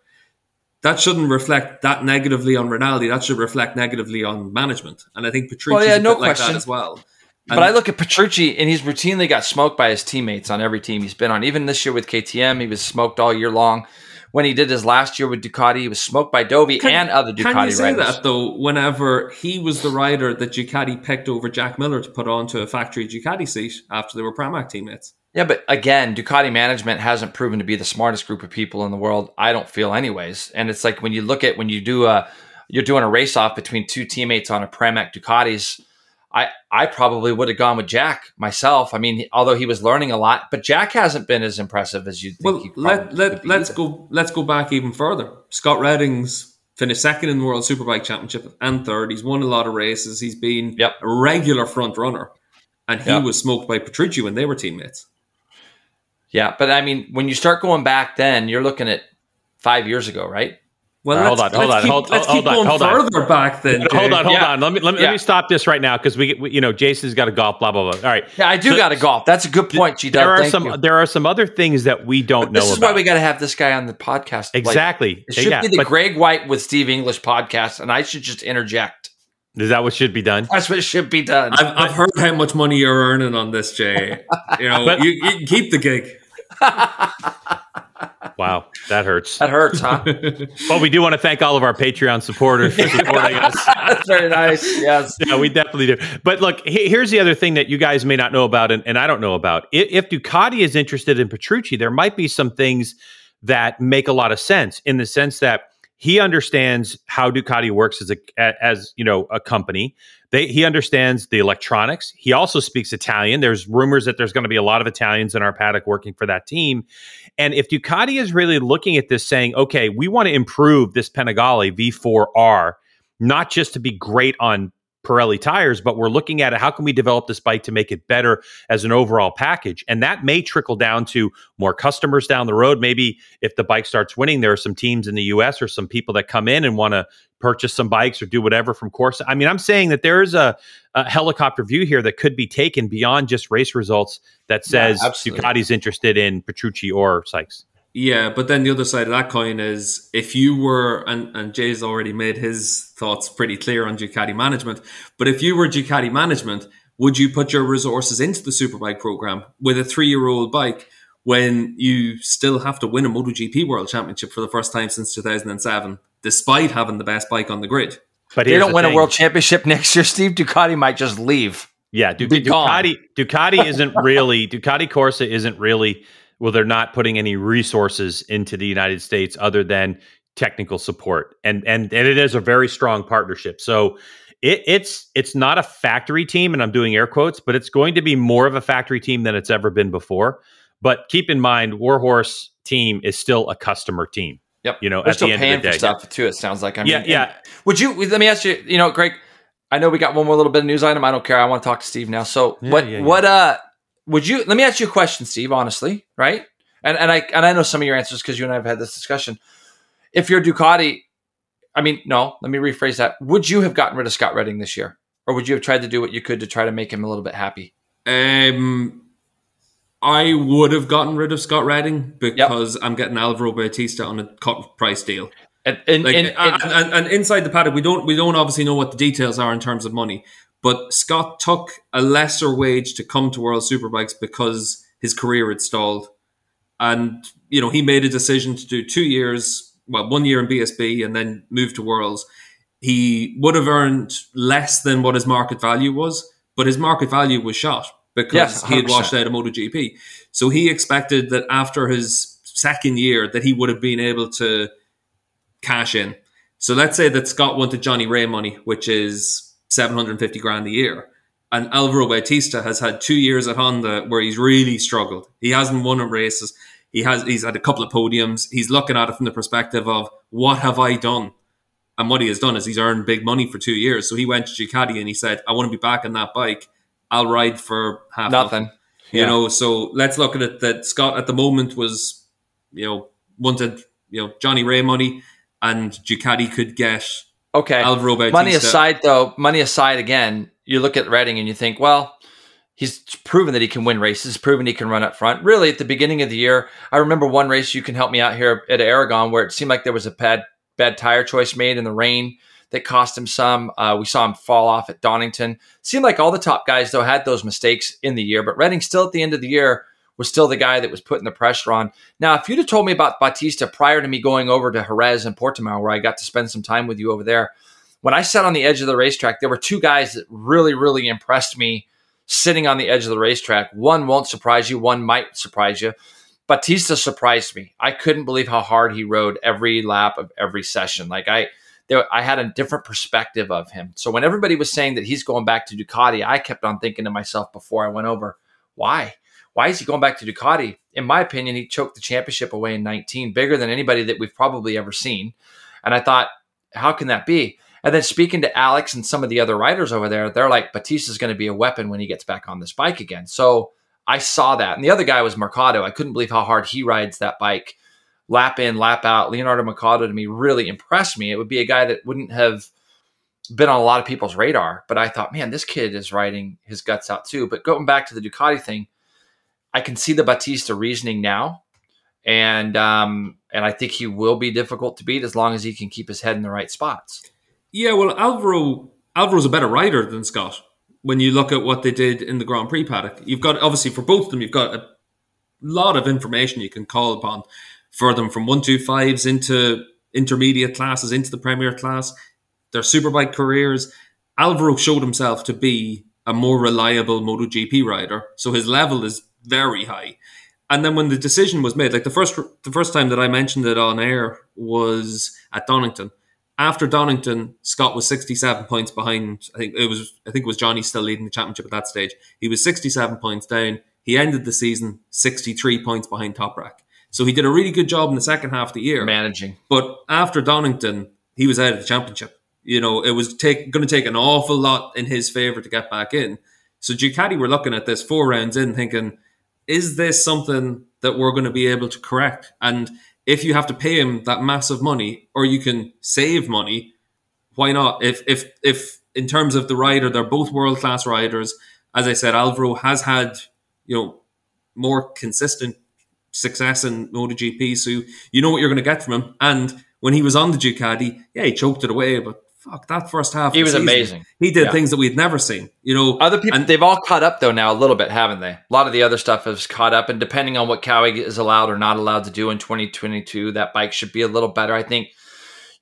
That shouldn't reflect that negatively on Rinaldi. That should reflect negatively on management. And I think Petrucci's Well, yeah, no bit like that question. as well. But I look at Petrucci, and he's routinely got smoked by his teammates on every team he's been on. Even this year with KTM, he was smoked all year long. When he did his last year with Ducati, he was smoked by Dovi Can- and other Ducati riders. Can you say riders. that though? Whenever he was the rider that Ducati picked over Jack Miller to put onto a factory Ducati seat after they were Pramac teammates. Yeah, but again, Ducati management hasn't proven to be the smartest group of people in the world. I don't feel, anyways. And it's like when you look at when you do a, you're doing a race off between two teammates on a Pramac Ducatis. I I probably would have gone with Jack myself. I mean, although he was learning a lot, but Jack hasn't been as impressive as you. Well, he let let let's either. go let's go back even further. Scott Redding's finished second in the World Superbike Championship and third. He's won a lot of races. He's been Yep. a regular front runner, and he Yep. was smoked by Petrucci when they were teammates. Yeah, but I mean, when you start going back, then you're looking at five years ago, right? Well, All right, hold let's, on, hold let's on, keep, hold- let's hold keep on, going hold on. further back then. hold on, hold Yeah. on. Let me let me, let me stop this right now because we, we, you know, Jason's got a golf. Blah blah blah. All right. Yeah, I do So- got to golf. That's a good point, G. There are Thank some you. there are some other things that we don't But know this is about. why we got to have this guy on the podcast. Like, exactly. it should yeah, be the but Greg White with Steve English podcast, and I should just interject. is that what should be done? That's what should be done. I've, I've heard how much money you're earning on this, Jay. You know, But- you, you keep the gig. Wow, that hurts. that hurts, huh? But we do want to thank all of our Patreon supporters for supporting us. That's very nice. Yes. Yeah, we definitely do. But look, he- here's the other thing that you guys may not know about, and, and I don't know about. I- If Ducati is interested in Petrucci, there might be some things that make a lot of sense in the sense that he understands how Ducati works as a- as you know a company. They, he understands the electronics. He also speaks Italian. There's rumors that there's going to be a lot of Italians in our paddock working for that team. And if Ducati is really looking at this, saying, "Okay, we want to improve this Panigale V4R," not just to be great on Pirelli tires, but we're looking at it. How can we develop this bike to make it better as an overall package? And that may trickle down to more customers down the road. Maybe if the bike starts winning, there are some teams in the US or some people that come in and want to purchase some bikes or do whatever from course. I mean, I'm saying that there is a, a helicopter view here that could be taken beyond just race results that Yeah, says absolutely. Ducati's interested in Petrucci or Sykes. Yeah, but then the other side of that coin is if you were, and, and Jay's already made his thoughts pretty clear on Ducati management, but if you were Ducati management, would you put your resources into the Superbike program with a three year old bike when you still have to win a MotoGP World Championship for the first time since 2007, despite having the best bike on the grid? But They here's don't the win a world championship next year. Steve Ducati might just leave. Yeah, Du- Ducati Ducati isn't really Ducati Corsa isn't really well they're not putting any resources into the United States other than technical support. And and and it is a very strong partnership. So it, it's it's not a factory team and I'm doing air quotes, but it's going to be more of a factory team than it's ever been before. But keep in mind Warhorse team is still a customer team. Yep. You know, They're at still the end paying of the for stuff too. It sounds like. I mean, Yeah, yeah. Would you? Let me ask you. You know, Greg. I know we got one more little bit of news item. I don't care. I want to talk to Steve now. So Yeah, what? yeah, yeah. What? Uh, would you? Let me ask you a question, Steve. Honestly, right? And and I and I know some of your answers because you and I have had this discussion. If you're Ducati, I mean, no. Let me rephrase that. Would you have gotten rid of Scott Redding this year, or would you have tried to do what you could to try to make him a little bit happy? Um, I would have gotten rid of Scott Redding because I'm getting Alvaro Bautista on a cut price deal. And, and, Like, and, and, and inside the paddock, we don't we don't obviously know what the details are in terms of money. But Scott took a lesser wage to come to World Superbikes because his career had stalled, and you know he made a decision to do two years, well, one year in BSB, and then move to Worlds. He would have earned less than what his market value was, but his market value was shot because he had 100%. washed out of MotoGP. So he expected that after his second year that he would have been able to cash in. So let's say that Scott wanted Johnny Rea money, which is 750 grand a year. And Alvaro Bautista has had two years at Honda where he's really struggled. He hasn't won at races. He has he's had a couple of podiums. He's looking at it from the perspective of what have I done? And what he has done is he's earned big money for two years. So he went to Ducati and he said, I want to be back on that bike. I'll ride for half nothing. you Yeah. know, so let's look at it that Scott at the moment was, you know, wanted, you know, Johnny Rea money and Ducati could get Okay. Alvaro Bautista. Money aside, though, money aside again, you look at Redding and you think, well, he's proven that he can win races, proven he can run up front. Really, at the beginning of the year, I remember one race you can help me out here at Aragon where it seemed like there was a bad bad tire choice made in the rain that cost him some. Uh, we saw him fall off at Donington. Seemed like all the top guys though had those mistakes in the year, but Redding still at the end of the year was still the guy that was putting the pressure on. Now, if you'd have told me about Batista prior to me going over to Jerez and Portimao, where I got to spend some time with you over there, when I sat on the edge of the racetrack, there were two guys that really, really impressed me sitting on the edge of the racetrack. One won't surprise you, one might surprise you. Batista surprised me. I couldn't believe how hard he rode every lap of every session. Like I there, I had a different perspective of him. So when everybody was saying that he's going back to Ducati, I kept on thinking to myself before I went over, why? Why is he going back to Ducati? In my opinion, he choked the championship away in 19, bigger than anybody that we've probably ever seen. And I thought, how can that be? And then speaking to Alex and some of the other riders over there, they're like, Batista's going to be a weapon when he gets back on this bike again. So I saw that. And the other guy was Mercado. I couldn't believe how hard he rides that bike. lap in, lap out. Leonardo Mercado to me really impressed me. It would be a guy that wouldn't have been on a lot of people's radar, but I thought, man, this kid is riding his guts out too. But going back to the Ducati thing, I can see the Batista reasoning now, and um, and I think he will be difficult to beat as long as he can keep his head in the right spots. Yeah, well, Alvaro Alvaro's a better rider than Scott. When you look at what they did in the Grand Prix paddock, you've got obviously for both of them, you've got a lot of information you can call upon for them from one two fives into intermediate classes into the premier class, their superbike careers. Alvaro showed himself to be a more reliable MotoGP rider, so his level is very high. And then when the decision was made, like the first the first time that I mentioned it on air was at Donington. After Donington, Scott was 67 points behind. I think it was I think it was Johnny still leading the championship at that stage. He was 67 points down. He ended the season 63 points behind Toprak. So he did a really good job in the second half of the year managing. But after Donington, he was out of the championship. You know, it was take, going to take an awful lot in his favor to get back in. So Ducati were looking at this four rounds in, thinking, is this something that we're going to be able to correct? And if you have to pay him that massive money, or you can save money, why not? If if if in terms of the rider, they're both world class riders. As I said, Alvaro has had you know more consistent success in MotoGP, so you know what you're going to get from him. And when he was on the Ducati, yeah, he choked it away, but fuck that first half. He was season, amazing. He did Yeah. things that we'd never seen. You know, Other people, And- they've all caught up though now a little bit, haven't they? A lot of the other stuff has caught up, and depending on what Kawi is allowed or not allowed to do in 2022, that bike should be a little better. I think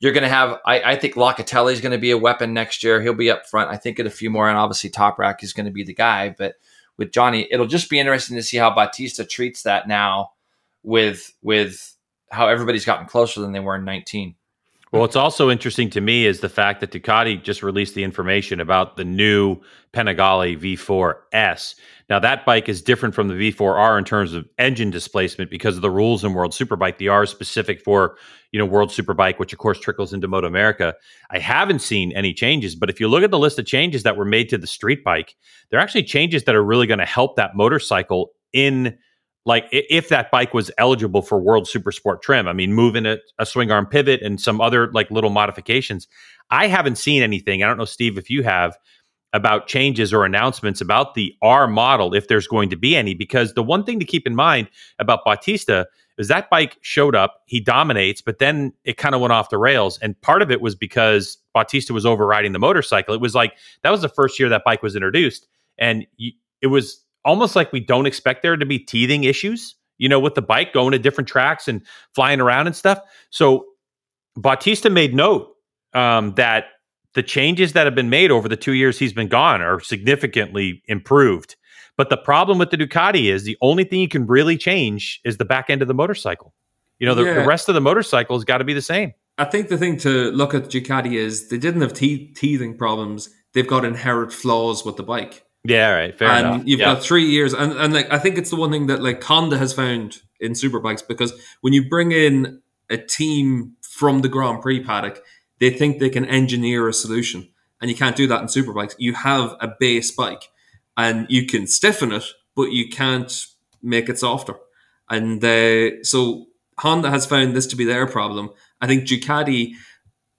you're going to have. I, I think Locatelli is going to be a weapon next year. He'll be up front. I think at a few more, and obviously Toprak is going to be the guy. But with Johnny, it'll just be interesting to see how Batista treats that now with with how everybody's gotten closer than they were in 19. Well, what's also interesting to me is the fact that Ducati just released the information about the new Panigale V4S. Now, that bike is different from the V4R in terms of engine displacement because of the rules in World Superbike. The R is specific for, you know, World Superbike, which of course trickles into Moto America. I haven't seen any changes, but if you look at the list of changes that were made to the street bike, they're actually changes that are really going to help that motorcycle in like if that bike was eligible for world super sport trim i mean moving a, a swing arm pivot and some other like little modifications i haven't seen anything i don't know steve if you have about changes or announcements about the r model if there's going to be any because the one thing to keep in mind about bautista is that bike showed up he dominates but then it kind of went off the rails and part of it was because bautista was overriding the motorcycle. It was like that was the first year that bike was introduced and it was almost like we don't expect there to be teething issues, you know, with the bike going to different tracks and flying around and stuff. So Bautista made note um, that the changes that have been made over the two years he's been gone are significantly improved. But the problem with the Ducati is the only thing you can really change is the back end of the motorcycle. You know, the, the rest of the motorcycle has got to be the same. I think the thing to look at Ducati is they didn't have te- teething problems. They've got inherent flaws with the bike. Yeah, right. fair and enough. you've Yeah. got three years and, and like i think it's the one thing that like honda has found in superbikes because when you bring in a team from the grand prix paddock they think they can engineer a solution and you can't do that in superbikes you have a base bike and you can stiffen it but you can't make it softer and uh, so honda has found this to be their problem i think ducati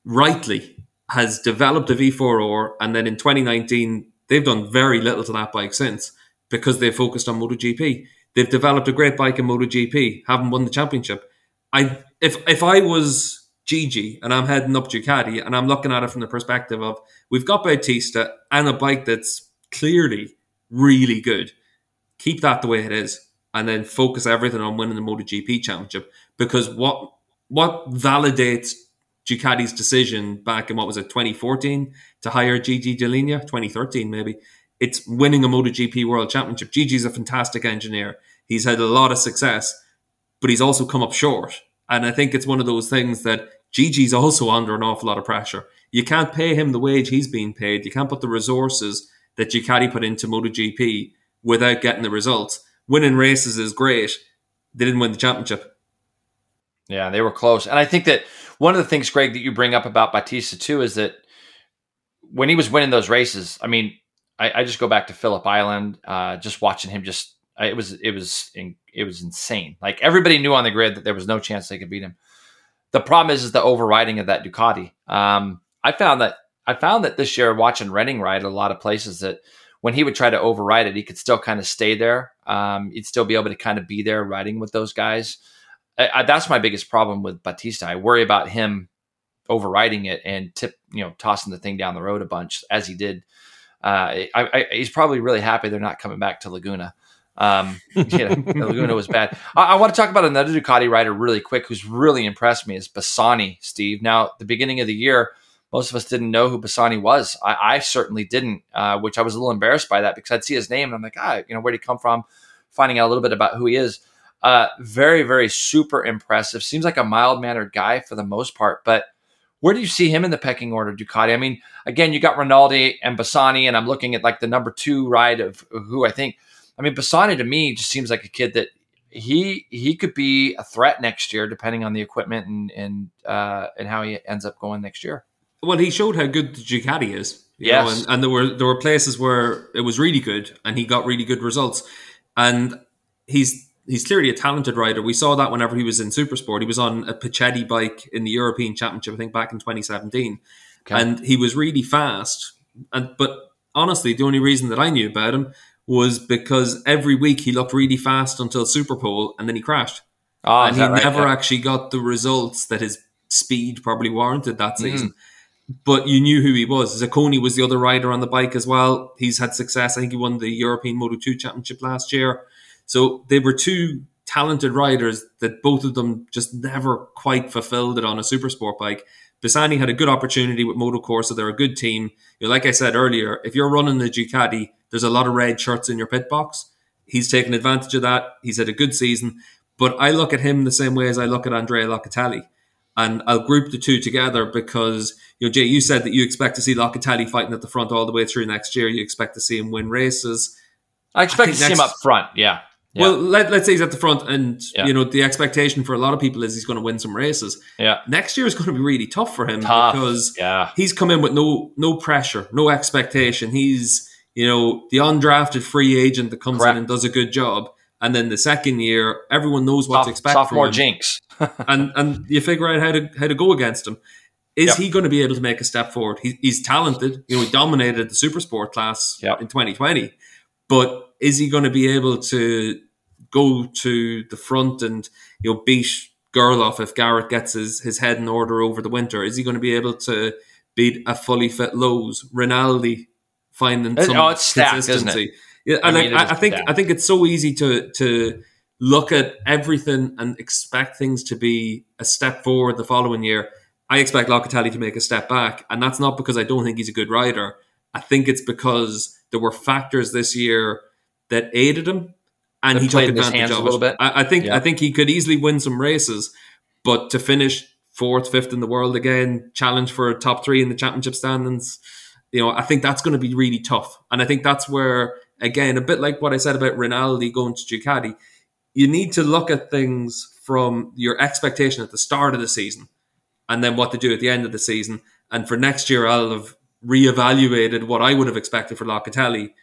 rightly has developed a V4R, and then in 2019 they've done very little to that bike since because they've focused on MotoGP. They've developed a great bike in MotoGP, haven't won the championship. I if if I was Gigi and I'm heading up Ducati and I'm looking at it from the perspective of we've got Bautista and a bike that's clearly really good. Keep that the way it is, and then focus everything on winning the MotoGP championship. Because what what validates Ducati's decision back in what was it 2014 to hire Gigi Dall'Igna 2013 maybe. It's winning a MotoGP World Championship. Gigi's a fantastic engineer. He's had a lot of success but he's also come up short. And I think it's one of those things that Gigi's also under an awful lot of pressure. You can't pay him the wage he's being paid. You can't put the resources that Ducati put into MotoGP without getting the results. Winning races is great. They didn't win the championship. Yeah, they were close. And I think that one of the things, Greg, that you bring up about Batista too is that when he was winning those races, I mean, I, I just go back to Phillip Island, uh, just watching him just it was it was it was insane. Like everybody knew on the grid that there was no chance they could beat him. The problem is, is the overriding of that Ducati. Um, I found that I found that this year watching Redding ride a lot of places that when he would try to override it, he could still kind of stay there. Um, he'd still be able to kind of be there riding with those guys. I, I, that's my biggest problem with Batista. I worry about him overriding it and tip, you know, tossing the thing down the road a bunch as he did. Uh, I, he's probably really happy they're not coming back to Laguna. Um, yeah, Laguna was bad. I, I, want to talk about another Ducati rider really quick who's really impressed me is Bassani, Steve. Now, the beginning of the year, most of us didn't know who Bassani was. I, I certainly didn't, uh, which I was a little embarrassed by that because I'd see his name and I'm like, ah, you know, where'd he come from? Finding out a little bit about who he is. Uh, very, very super impressive. Seems like a mild mannered guy for the most part, but where do you see him in the pecking order, Ducati? I mean, again, you got Rinaldi and Bassani, and I'm looking at like the number two ride of who I think. I mean, Bassani to me just seems like a kid that he he could be a threat next year, depending on the equipment and and uh, and how he ends up going next year. Well, he showed how good the Ducati is. Yes, know, and, and, there were there were places where it was really good, and he got really good results. And he's he's clearly a talented rider. We saw that whenever he was in Supersport. He was on a Puccetti bike in the European Championship, I think, back in 2017, okay. and he was really fast. And but honestly, the only reason that I knew about him was because every week he looked really fast until Superpole, and then he crashed. Oh, and he right? never yeah. actually got the results that his speed probably warranted that season. Mm but you knew who he was. Zaccone was the other rider on the bike as well. He's had success. I think he won the European Moto 2 Championship last year. So they were two talented riders that both of them just never quite fulfilled it on a super sport bike. Bassani had a good opportunity with Moto so they're a good team. You know, like I said earlier, if you're running the Ducati, there's a lot of red shirts in your pit box. He's taken advantage of that. He's had a good season. But I look at him the same way as I look at Andrea Locatelli. And I'll group the two together because you know, Jay, you said that you expect to see Locatelli fighting at the front all the way through next year. You expect to see him win races. I expect I to see him up front. Yeah. Yeah. Well, let, us say he's at the front, and yeah. you know the expectation for a lot of people is he's going to win some races. Yeah, next year is going to be really tough for him tough. because yeah. he's come in with no no pressure, no expectation. He's you know the undrafted free agent that comes Correct. in and does a good job, and then the second year everyone knows what to expect sophomore from him. jinx, and and you figure out how to how to go against him. Is yep. he going to be able to make a step forward? He, he's talented. You know, he dominated the super sport class yep. in 2020, but is he going to be able to go to the front and you know beat Gerloff if Garrett gets his, his head in order over the winter? Is he going to be able to beat a fully fit Lowes, Rinaldi finding some oh, it's stacked, consistency? It? Yeah, I, mean, I, I think stacked. I think it's so easy to to look at everything and expect things to be a step forward the following year I expect Locatelli to make a step back, and that's not because I don't think he's a good rider. I think it's because there were factors this year that aided him, and he took advantage of a little bit. I, I think yeah. I think he could easily win some races, but to finish fourth, fifth in the world again, challenge for a top three in the championship standings, you know, I think that's going to be really tough. And I think that's where, again, a bit like what I said about Rinaldi going to Ducati, you need to look at things from your expectation at the start of the season and then what to do at the end of the season. And for next year, I'll have reevaluated what I would have expected for Locatelli,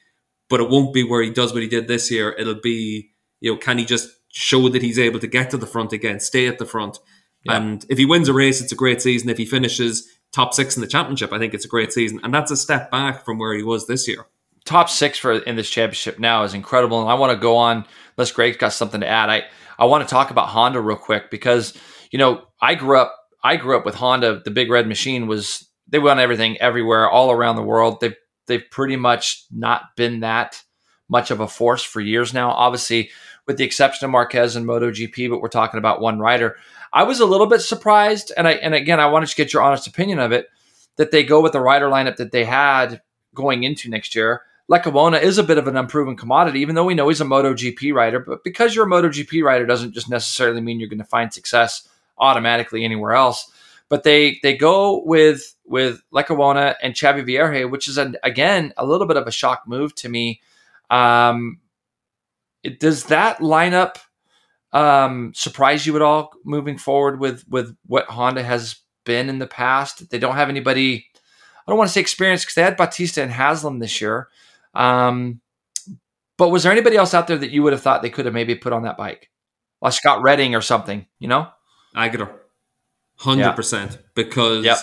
but it won't be where he does what he did this year. It'll be, you know, can he just show that he's able to get to the front again, stay at the front? Yeah. And if he wins a race, it's a great season. If he finishes top six in the championship, I think it's a great season. And that's a step back from where he was this year. Top six for in this championship now is incredible. And I want to go on, unless Greg's got something to add. I, I want to talk about Honda real quick because, you know, I grew up I grew up with Honda. The Big Red Machine was they won everything everywhere, all around the world. They've they've pretty much not been that much of a force for years now. Obviously, with the exception of Marquez and MotoGP, but we're talking about one rider. I was a little bit surprised, and I and again I wanted to get your honest opinion of it that they go with the rider lineup that they had going into next year. Lecuona is a bit of an unproven commodity, even though we know he's a MotoGP rider. But because you're a MotoGP rider doesn't just necessarily mean you're going to find success automatically anywhere else. But they they go with with Lecuona and Xavi Vierge, which is an, again a little bit of a shock move to me. Um, it, does that lineup um, surprise you at all moving forward with with what Honda has been in the past? They don't have anybody. I don't want to say experienced because they had Bautista and Haslam this year. Um, But was there anybody else out there that you would have thought they could have maybe put on that bike? Like Scott Redding or something, you know? Agutter. Hundred percent. Because Yep.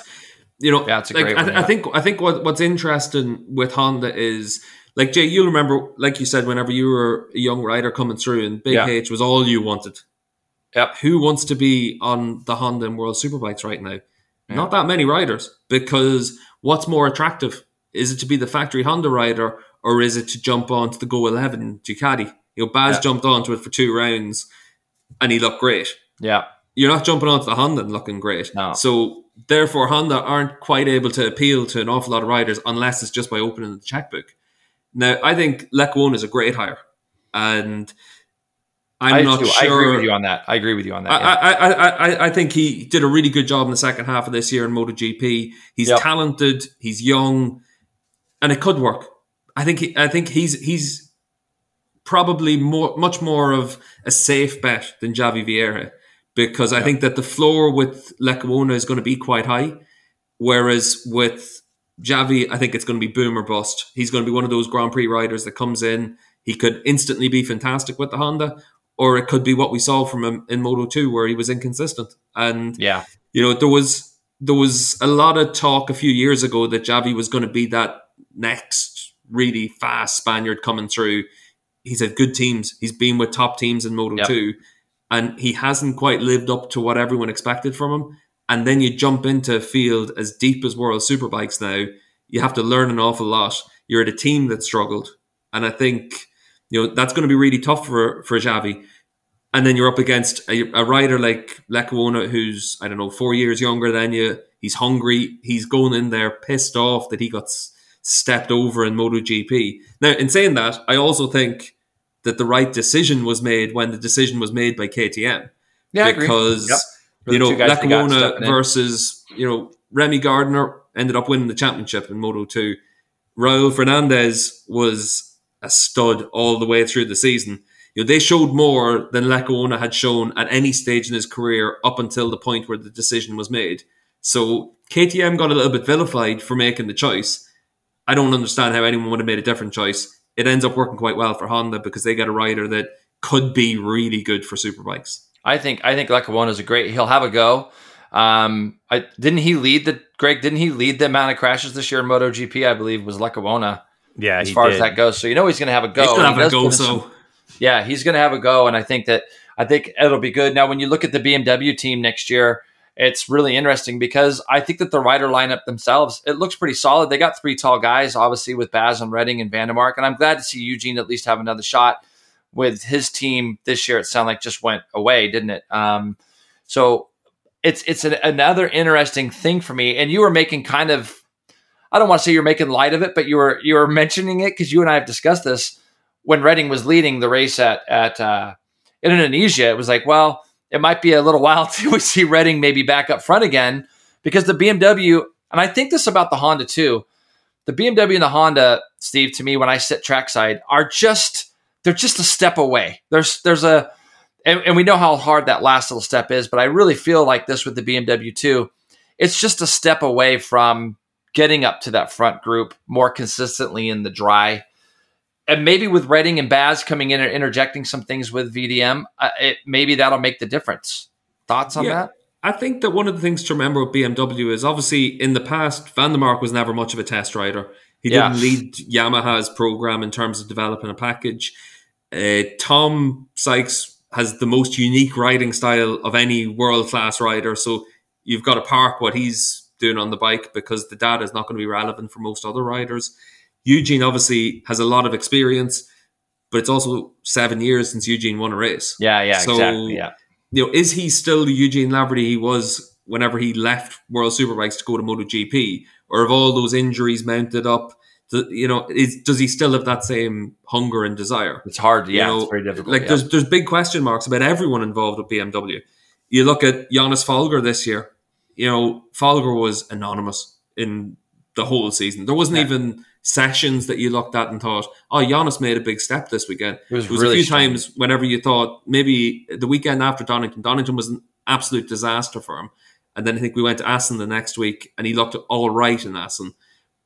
You know, Yeah, it's a like great I, one, I yeah. think I think what, what's interesting with Honda is like Jay, you'll remember, like you said, whenever you were a young rider coming through, and Big Yeah. H was all you wanted. Yep. Who wants to be on the Honda and World Superbikes right now? Not that many riders, because what's more attractive? Is it to be the factory Honda rider, or is it to jump onto the Go Eleven Ducati? You know, Baz Yeah. jumped onto it for two rounds, and he looked great Yeah. you're not jumping onto the Honda and looking great. No. So therefore, Honda aren't quite able to appeal to an awful lot of riders unless it's just by opening the checkbook. Now, I think Lecuona is a great hire, and I'm I, not do. sure. I agree with you on that. I agree with you on that. yeah. I, I, I, I, I think he did a really good job in the second half of this year in MotoGP. He's Yep. talented, he's young, and it could work. I think he, I think he's he's probably more much more of a safe bet than Javi Vierge because I think that the floor with Lecuona is going to be quite high, whereas with Javi, I think it's going to be boom or bust. He's going to be one of those Grand Prix riders that comes in. He could instantly be fantastic with the Honda, or it could be what we saw from him in Moto Two, where he was inconsistent. And yeah. you know, there was there was a lot of talk a few years ago that Javi was going to be that next really fast Spaniard coming through. He's had good teams. He's been with top teams in Moto Yep. 2, and he hasn't quite lived up to what everyone expected from him. And then you jump into a field as deep as World Superbikes now, you have to learn an awful lot. You're at a team that struggled. And I think, you know, that's going to be really tough for, for Javi. And then you're up against a, a rider like Lecuona, who's, I don't know, four years younger than you. He's hungry. He's going in there pissed off that he got stepped over in MotoGP. Now, in saying that, I also think that the right decision was made when the decision was made by KTM. Yeah, because, Yep. You know, two guys that got Lecuona in. versus, you know, Remy Gardner ended up winning the championship in Moto 2. Raul Fernandez was a stud all the way through the season. You know, they showed more than Lecuona had shown at any stage in his career up until the point where the decision was made. So KTM got a little bit vilified for making the choice. I don't understand how anyone would have made a different choice. It ends up working quite well for Honda because they get a rider that could be really good for superbikes. I think I think Lecuona is a great. He'll have a go. Um, I didn't he lead the Greg? Didn't he lead the amount of crashes this year in MotoGP? I believe was Lecuona Yeah, as he far did. as that goes. So you know he's going to have a go. He's gonna have a go, put in some- so yeah, he's going to have a go, and I think that I think it'll be good. Now, when you look at the BMW team next year, it's really interesting because I think that the rider lineup themselves it looks pretty solid. They got three tall guys, obviously with Baz and Redding and Vandermark, and I'm glad to see Eugene at least have another shot with his team this year. It sounded like just went away, didn't it? Um, so it's it's an, another interesting thing for me. And you were making kind of I don't want to say you're making light of it, but you were you were mentioning it because you and I have discussed this when Redding was leading the race at at uh, in Indonesia. It was like, well, it might be a little while till we see Redding maybe back up front again because the BMW and I think this about the Honda too. The BMW and the Honda, Steve, to me when I sit trackside, are just they're just a step away. There's there's a and, and we know how hard that last little step is, but I really feel like this with the BMW too. It's just a step away from getting up to that front group more consistently in the dry. And maybe with Redding and Baz coming in and interjecting some things with VDM, uh, it, maybe that'll make the difference. Thoughts on Yeah. that? I think that one of the things to remember with BMW is obviously in the past, Vandermark was never much of a test rider. He Yeah. didn't lead Yamaha's program in terms of developing a package. Uh, Tom Sykes has the most unique riding style of any world class rider. So you've got to park what he's doing on the bike because the data is not going to be relevant for most other riders. Eugene obviously has a lot of experience, but it's also seven years since Eugene won a race Yeah, yeah, So- exactly. Yeah. you know, is he still the Eugene Laverty he was whenever he left World Superbikes to go to MotoGP, or have all those injuries mounted up? Do, you know, is, does he still have that same hunger and desire? It's hard. Yeah, You know, it's very difficult. Like yeah. there's there's big question marks about everyone involved with BMW. You look at Jonas Folger this year. You know, Folger was anonymous in the whole season. There wasn't Yeah. even sessions that you looked at and thought, "Oh, Jonas made a big step this weekend." It was There was really a few times whenever you thought maybe the weekend after Donington, Donington was an absolute disaster for him. And then I think we went to Assen the next week and he looked all right in Assen.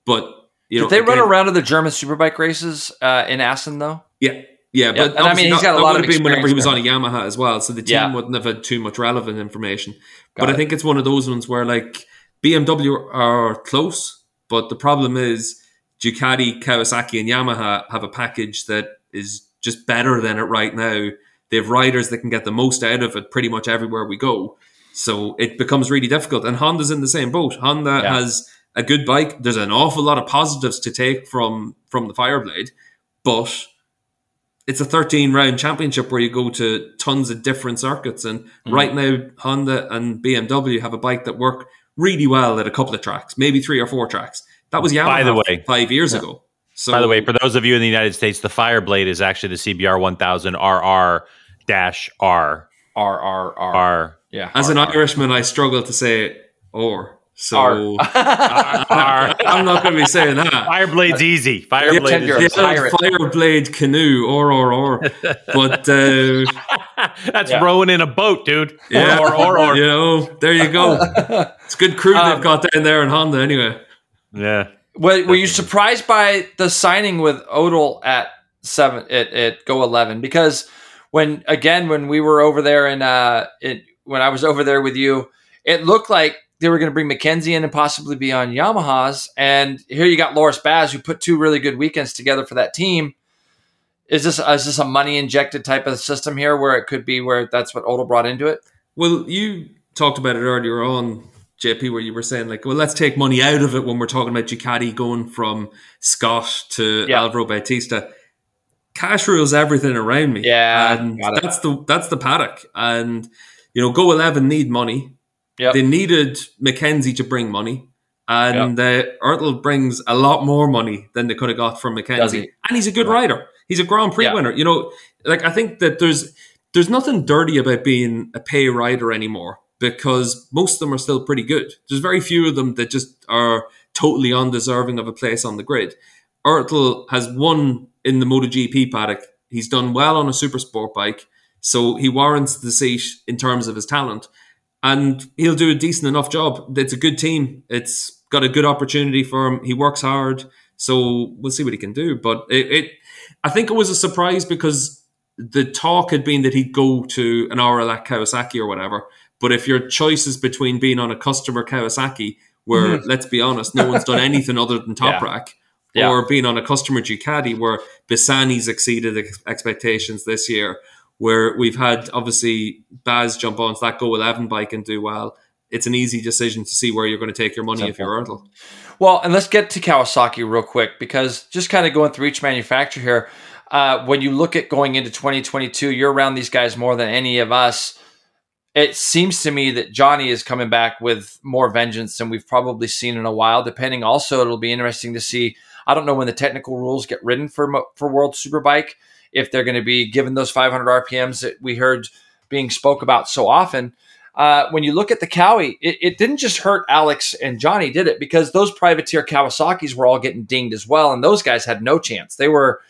But, you know, Did they run again, around to the German Superbike races uh, in Assen though? Yeah, yeah, but and I mean, he's got a lot would of have been whenever he was on a Yamaha as well, so the team Yeah. wouldn't have had too much relevant information. Got but I think it's one of those ones where like BMW are close, but the problem is Ducati, Kawasaki, and Yamaha have a package that is just better than it right now. They have riders that can get the most out of it pretty much everywhere we go. So it becomes really difficult. And Honda's in the same boat. Honda Yeah. has a good bike. There's an awful lot of positives to take from from the Fireblade, but it's a 13 round championship where you go to tons of different circuits. And Mm-hmm. right now, Honda and BMW have a bike that work really well at a couple of tracks, maybe three or four tracks. That was Yamaha By the way- five years ago. So By the way, for those of you in the United States, the Fireblade is actually the CBR 1000 RR dash R R R R. R Yeah. as an R, R. Irishman, I struggle to say or. So R. R. I'm not going to be saying that. Fireblade's easy. Fireblade you're is a. Fireblade canoe, or or or. But uh, That's Yeah. rowing in a boat, dude. yeah, Or or or. you know, there you go. It's good crew Um, they've got down there in Honda, anyway. Yeah. Were, were you surprised by the signing with Öttl at seven at, at Go Eleven? Because when again when we were over there and uh, it when I was over there with you, it looked like they were going to bring Mackenzie in and possibly be on Yamahas. And here you got Loris Baz, who put two really good weekends together for that team. Is this is this a money injected type of system here, where it could be where that's what Öttl brought into it? Well, you talked about it earlier on, JP, where you were saying like, well, let's take money out of it when we're talking about Ducati going from Scott to Yeah. Alvaro Bautista. Cash rules everything around me. Yeah, and that's the that's the paddock. And you know, Go Eleven need money. Yep. They needed Mackenzie to bring money. And uh, Öttl brings a lot more money than they could have got from Does Mackenzie. he? And he's a good rider. He's a Grand Prix Yeah. winner. You know, like I think that there's there's nothing dirty about being a pay rider anymore because most of them are still pretty good. There's very few of them that just are totally undeserving of a place on the grid. Öttl has won in the MotoGP paddock. He's done well on a super sport bike, so he warrants the seat in terms of his talent. And he'll do a decent enough job. It's a good team. It's got a good opportunity for him. He works hard, so we'll see what he can do. But it, it I think it was a surprise because the talk had been that he'd go to an RLX Kawasaki or whatever. But if your choice is between being on a customer Kawasaki, where let's be honest, no one's done anything other than Top Yeah. Rack, Yeah. or being on a customer Ducati, where Bassani's exceeded ex- expectations this year, where we've had obviously Baz jump onto that Go 11 bike and do well. It's an easy decision to see where you're going to take your money if you're Öttl. Well, and let's get to Kawasaki real quick because just kind of going through each manufacturer here. Uh, when you look at going into 2022, you're around these guys more than any of us. It seems to me that Johnny is coming back with more vengeance than we've probably seen in a while. Depending, also, it'll be interesting to see. I don't know when the technical rules get written for for World Superbike if they're going to be given those 500 RPMs that we heard being spoke about so often uh, when you look at the Kawi, it, it didn't just hurt Alex and Johnny, did it? Because those privateer Kawasaki's were all getting dinged as well, and those guys had no chance. They were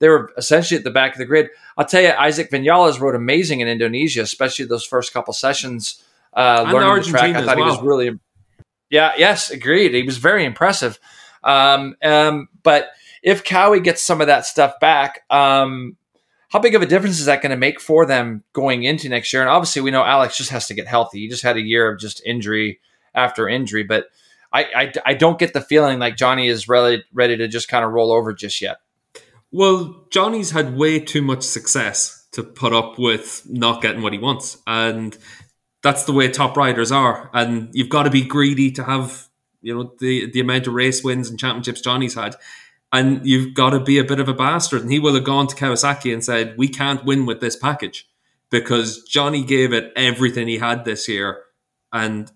they were essentially at the back of the grid. I'll tell you, Isaac Vinales rode amazing in Indonesia, especially those first couple sessions. Uh, And learning the track, I thought he was really, yeah, yes, agreed. He was very impressive. Um, um, but if Kawi gets some of that stuff back, um, how big of a difference is that going to make for them going into next year? And obviously, we know Alex just has to get healthy. He just had a year of just injury after injury, but I, I, I don't get the feeling like Johnny is really ready to just kind of roll over just yet. Well, Johnny's had way too much success to put up with not getting what he wants. And that's the way top riders are. And you've got to be greedy to have, you know, the, the amount of race wins and championships Johnny's had. And you've got to be a bit of a bastard. And he will have gone to Kawasaki and said, We can't win with this package because Johnny gave it everything he had this year and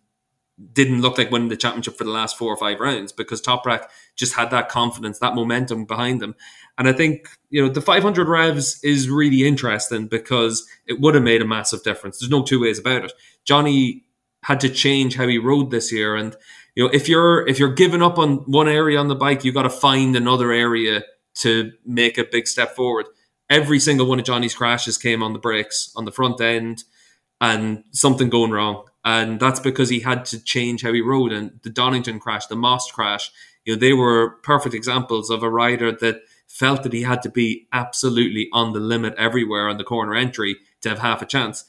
didn't look like winning the championship for the last four or five rounds because Toprak just had that confidence, that momentum behind them. And I think, you know, the 500 revs is really interesting because it would have made a massive difference. There's no two ways about it. Johnny had to change how he rode this year. And, you know, if you're if you're giving up on one area on the bike, you've got to find another area to make a big step forward. Every single one of Johnny's crashes came on the brakes on the front end and something going wrong. And that's because he had to change how he rode. And the Donington crash, the Most crash, you know, they were perfect examples of a rider that felt that he had to be absolutely on the limit everywhere on the corner entry to have half a chance.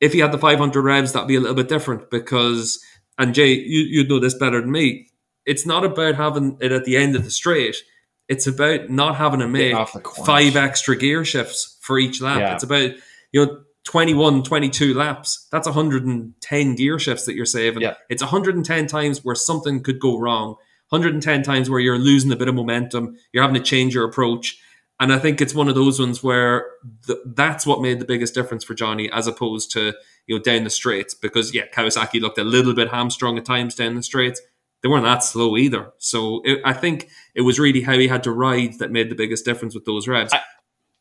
If he had the 500 revs, that'd be a little bit different because, and Jay, you, you'd know this better than me. It's not about having it at the end of the straight. It's about not having to make five extra gear shifts for each lap. Yeah. It's about, you know, 21, 22 laps. That's 110 gear shifts that you're saving. Yeah. It's 110 times where something could go wrong. 110 times where you're losing a bit of momentum. You're having to change your approach. And I think it's one of those ones where the, that's what made the biggest difference for Johnny, as opposed to you know down the straights. Because yeah, Kawasaki looked a little bit hamstrung at times down the straights. They weren't that slow either. So it, I think it was really how he had to ride that made the biggest difference with those revs. I,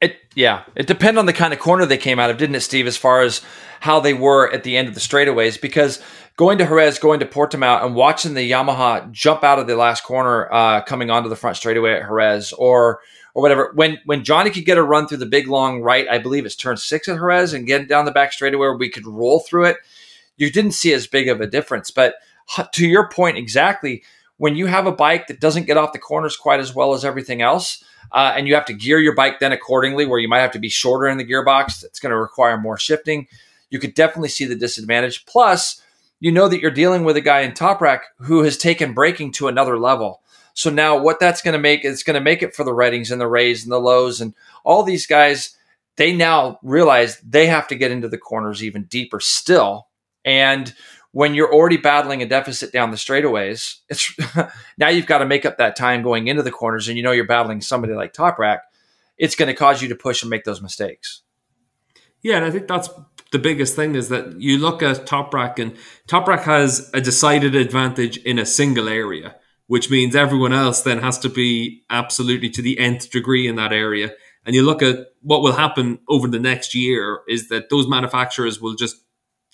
it yeah, it depended on the kind of corner they came out of, didn't it, Steve? As far as how they were at the end of the straightaways, because going to Jerez, going to Portimao, and watching the Yamaha jump out of the last corner, uh, coming onto the front straightaway at Jerez, or or whatever. When when Johnny could get a run through the big long right, I believe it's turn six at Jerez, and get down the back straightaway where we could roll through it, you didn't see as big of a difference. But to your point exactly, when you have a bike that doesn't get off the corners quite as well as everything else uh, and you have to gear your bike then accordingly, where you might have to be shorter in the gearbox. It's going to require more shifting. You could definitely see the disadvantage. Plus, you know that you're dealing with a guy in Toprak who has taken braking to another level. So now, what that's going to make is going to make it for the Reddings and the Reas and the Lowes and all these guys. They now realize they have to get into the corners even deeper still. And when you're already battling a deficit down the straightaways, it's now you've got to make up that time going into the corners, and you know you're battling somebody like Toprak. It's going to cause you to push and make those mistakes. Yeah, and I think that's the biggest thing is that you look at Toprak, and Toprak has a decided advantage in a single area, which means everyone else then has to be absolutely to the nth degree in that area. And you look at what will happen over the next year is that those manufacturers will just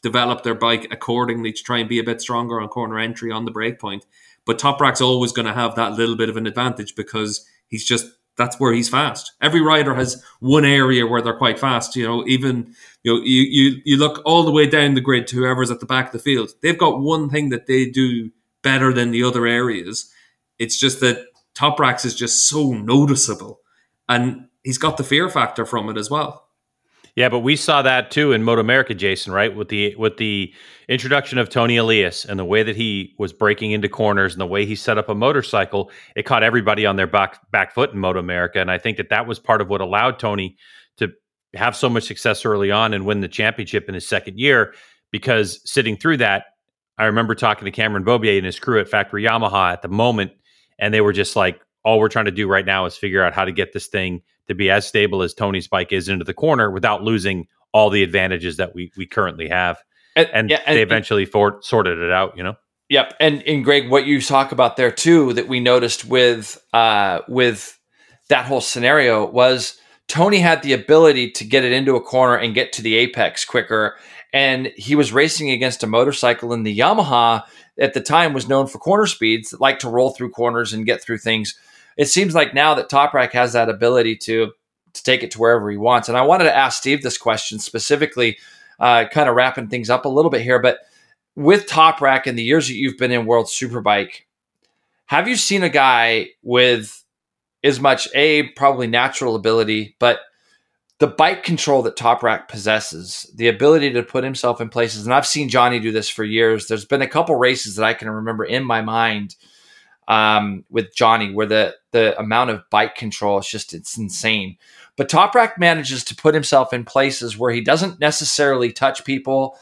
develop their bike accordingly to try and be a bit stronger on corner entry on the break point. But Toprak's always going to have that little bit of an advantage because he's just that's where he's fast. Every rider has one area where they're quite fast. You know, even you know you you you look all the way down the grid to whoever's at the back of the field. They've got one thing that they do better than the other areas. It's just that Topraks is just so noticeable, and he's got the fear factor from it as well. Yeah, but we saw that too in Moto America, Jason, right? With the with the introduction of Toni Elias and the way that he was braking into corners and the way he set up a motorcycle, it caught everybody on their back back foot in Moto America, and I think that that was part of what allowed Tony to have so much success early on and win the championship in his second year. Because sitting through that, I remember talking to Cameron Beaubier and his crew at Factory Yamaha at the moment, and they were just like, "All we're trying to do right now is figure out how to get this thing." To be as stable as Tony's bike is into the corner without losing all the advantages that we we currently have. And, and, yeah, and they eventually for, sorted it out, you know. Yep, and and Greg, what you talk about there too that we noticed with uh, with that whole scenario was Tony had the ability to get it into a corner and get to the apex quicker, and he was racing against a motorcycle in the Yamaha at the time was known for corner speeds that like to roll through corners and get through things it seems like now that Toprak has that ability to to take it to wherever he wants. And I wanted to ask Steve this question specifically, uh, kind of wrapping things up a little bit here. But with Toprak and the years that you've been in World Superbike, have you seen a guy with as much a probably natural ability, but the bike control that Toprak possesses, the ability to put himself in places, and I've seen Johnny do this for years. There's been a couple races that I can remember in my mind um, with Johnny, where the the amount of bike control is just it's insane. But Toprak manages to put himself in places where he doesn't necessarily touch people.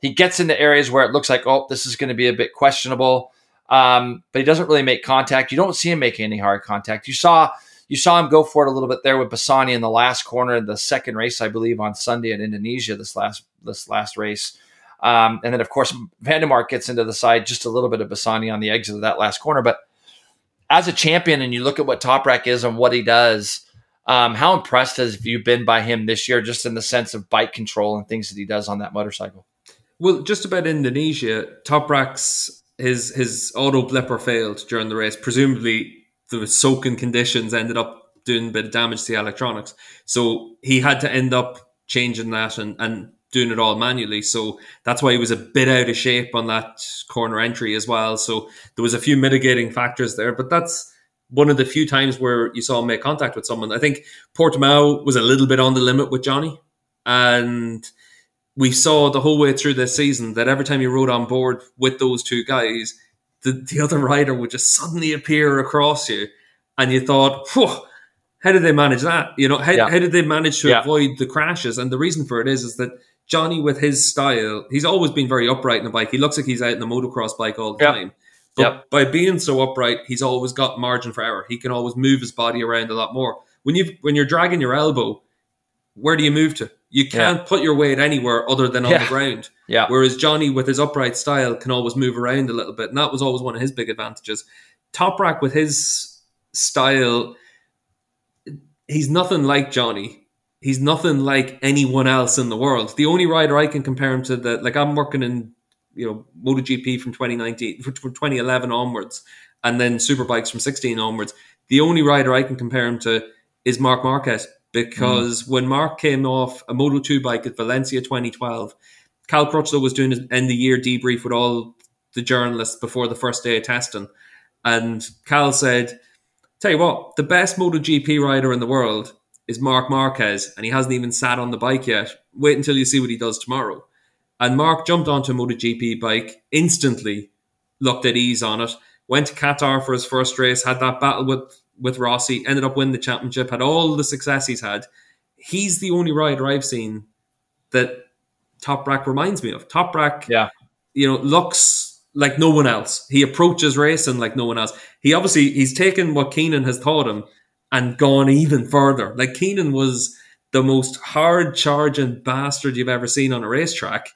He gets into areas where it looks like, oh, this is going to be a bit questionable. Um, but he doesn't really make contact. You don't see him make any hard contact. You saw you saw him go for it a little bit there with Bassani in the last corner, in the second race, I believe, on Sunday in Indonesia. This last this last race. Um, and then, of course, van der Mark gets into the side, just a little bit of Bassani on the exit of that last corner. But as a champion, and you look at what Toprak is and what he does, um, how impressed has you been by him this year, just in the sense of bike control and things that he does on that motorcycle? Well, just about Indonesia, Toprak's his his auto blipper failed during the race. Presumably, the soaking conditions ended up doing a bit of damage to the electronics, so he had to end up changing that and and doing it all manually. So that's why he was a bit out of shape on that corner entry as well. So there was a few mitigating factors there, but that's one of the few times where you saw him make contact with someone. I think Portimao was a little bit on the limit with Johnny, and we saw the whole way through this season that every time you rode on board with those two guys, the, the other rider would just suddenly appear across you, and you thought, how did they manage that? You know, how, Yeah. how did they manage to Yeah. avoid the crashes? And the reason for it is, is that Johnny, with his style, he's always been very upright in a bike. He looks like he's out in a motocross bike all the Yep. time. But Yep. by being so upright, he's always got margin for error. He can always move his body around a lot more. When you when you're dragging your elbow, where do you move to? You can't put your weight anywhere other than on Yeah. the ground. Yeah. Whereas Johnny, with his upright style, can always move around a little bit, and that was always one of his big advantages. Toprak, with his style, he's nothing like Johnny. He's nothing like anyone else in the world. The only rider I can compare him to that, like I'm working in, you know, MotoGP from 2019, from 2011 onwards, and then Superbikes from 16 onwards. The only rider I can compare him to is Marc Marquez because mm. when Marc came off a Moto 2 bike at Valencia 2012, Cal Crutchlow was doing his end of year debrief with all the journalists before the first day of testing. And Cal said, Tell you what, the best MotoGP rider in the world is Marc Marquez, and he hasn't even sat on the bike yet. Wait until you see what he does tomorrow. And Marc jumped onto a MotoGP bike instantly, looked at ease on it, went to Qatar for his first race, had that battle with, with Rossi, ended up winning the championship, had all the success he's had. He's the only rider I've seen that Toprak reminds me of. Toprak, Yeah. you know, looks like no one else. He approaches racing like no one else. He obviously he's taken what Kenan has taught him and gone even further. Like Kenan was the most hard charging bastard you've ever seen on a racetrack,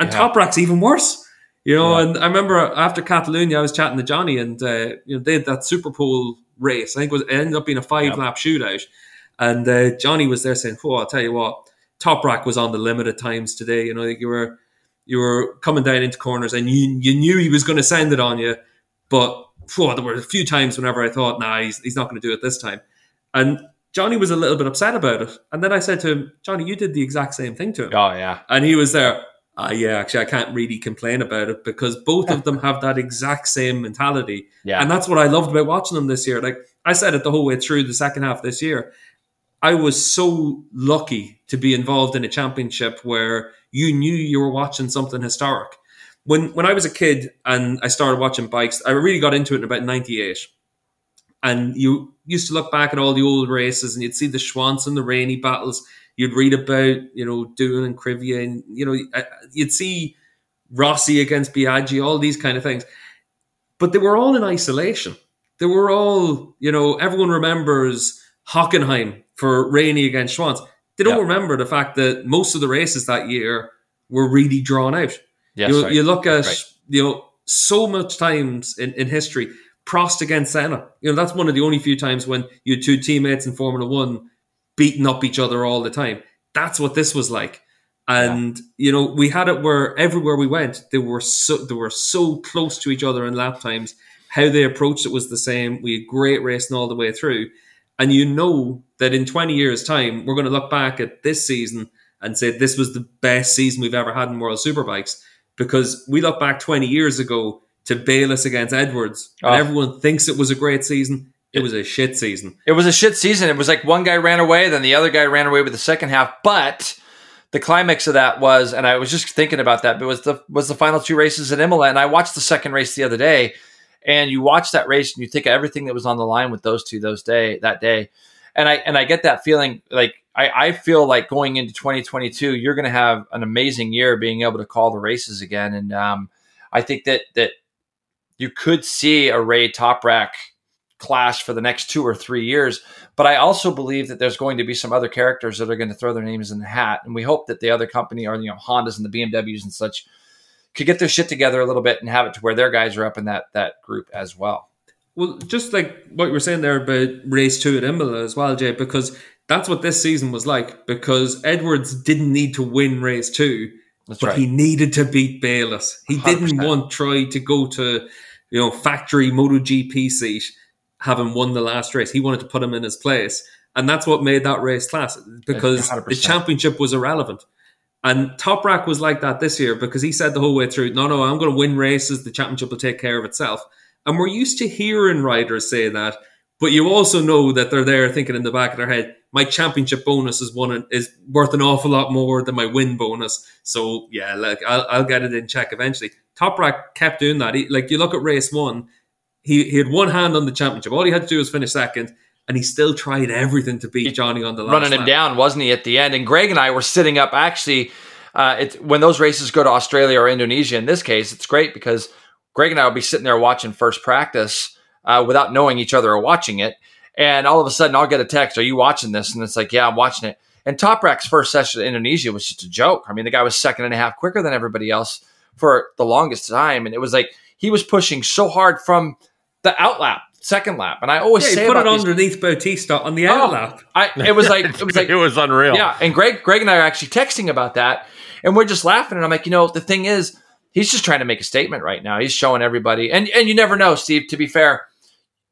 and Yeah. Toprak's even worse. You know, Yeah. and I remember after Catalonia, I was chatting to Johnny, and uh, you know they had that Superpole race. I think it was it ended up being a five lap shootout, and uh, Johnny was there saying, "Oh, I'll tell you what, Toprak was on the limit at times today. You know, like you were you were coming down into corners, and you you knew he was going to send it on you, but phew, there were a few times whenever I thought, nah, he's, he's not going to do it this time. And Johnny was a little bit upset about it. And then I said to him, Johnny, you did the exact same thing to him. Oh yeah. And he was there. Ah, yeah, actually, I can't really complain about it because both of them have that exact same mentality. Yeah. And that's what I loved about watching them this year. Like I said it the whole way through the second half this year. I was so lucky to be involved in a championship where you knew you were watching something historic. When when I was a kid and I started watching bikes, I really got into it in about '98. And you used to look back at all the old races and you'd see the Schwantz and the Rainey battles. You'd read about, you know, Doohan and Crivillé, and you know, you'd see Rossi against Biaggi, all these kind of things. But they were all in isolation. They were all, you know, everyone remembers Hockenheim for Rainey against Schwantz. They don't Yeah. remember the fact that most of the races that year were really drawn out. Yes, you, right. you look at, Right. you know, so much times in, in history, Prost against Senna. You know, that's one of the only few times when you had two teammates in Formula One beating up each other all the time. That's what this was like. And you know, we had it where everywhere we went, they were so they were so close to each other in lap times. How they approached it was the same. We had great racing all the way through. And you know that in 20 years' time, we're going to look back at this season and say this was the best season we've ever had in World Superbikes. Because we look back 20 years ago to Bayliss against Edwards, and Oh. everyone thinks it was a great season. It was a shit season. It was a shit season. It was like one guy ran away, then the other guy ran away with the second half. But the climax of that was, and I was just thinking about that, but was the was the final two races at Imola, and I watched the second race the other day, and you watch that race and you think of everything that was on the line with those two those day that day, and I and I get that feeling like I, I feel like going into 2022, you're going to have an amazing year being able to call the races again, and um, I think that that you could see a Rea Top Rack clash for the next two or three years. But I also believe that there's going to be some other characters that are going to throw their names in the hat, and we hope that the other company, or you know, Hondas and the BMWs and such, could get their shit together a little bit and have it to where their guys are up in that that group as well. Well, just like what you were saying there about race two at Imola as well, Jay, because that's what this season was like. Because Edwards didn't need to win race two, That's but right. he needed to beat Bayliss. He did not want Troy to go to, you know, factory MotoGP seat, having won the last race. He wanted to put him in his place, and that's what made that race class because the 100%. championship was irrelevant. And Toprak was like that this year because he said the whole way through, no, no, I'm going to win races. The championship will take care of itself. And we're used to hearing riders say that, but you also know that they're there thinking in the back of their head, my championship bonus is one is worth an awful lot more than my win bonus. So yeah, like I'll, I'll get it in check eventually. Toprak kept doing that. He, like you look at race one, he he had one hand on the championship. All he had to do was finish second, and he still tried everything to beat Johnny on the last running him lap. down, wasn't he, at the end? And Greg and I were sitting up actually. Uh, it's when those races go to Australia or Indonesia. In this case, it's great because Greg and I will be sitting there watching first practice uh, without knowing each other or watching it, and all of a sudden I'll get a text, "Are you watching this?" And it's like, "Yeah, I'm watching it." And Toprak's first session in Indonesia was just a joke. I mean, the guy was second and a half quicker than everybody else for the longest time, and it was like he was pushing so hard from the outlap, second lap. And I always Yeah, say he put about it these- underneath Bautista on the Oh, out lap. I, it was like it was like it was unreal. yeah, and Greg, Greg and I are actually texting about that, and we're just laughing. And I'm like, you know, the thing is, he's just trying to make a statement right now. He's showing everybody, and and you never know, Steve. To be fair,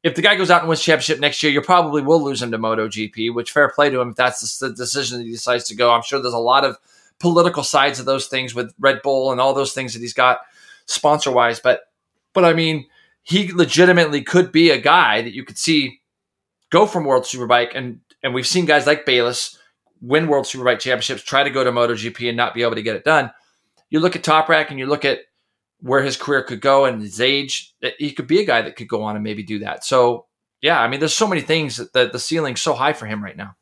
if the guy goes out and wins championship next year, you probably will lose him to MotoGP. Which fair play to him if that's the decision that he decides to go. I'm sure there's a lot of political sides of those things with Red Bull and all those things that he's got sponsor wise, but but I mean, he legitimately could be a guy that you could see go from World Superbike and and we've seen guys like Bayliss win World Superbike championships, try to go to MotoGP and not be able to get it done. You look at Toprak and you look at where his career could go and his age, eh, he could be a guy that could go on and maybe do that. So yeah, I mean, there's so many things that the, the ceiling's so high for him right now.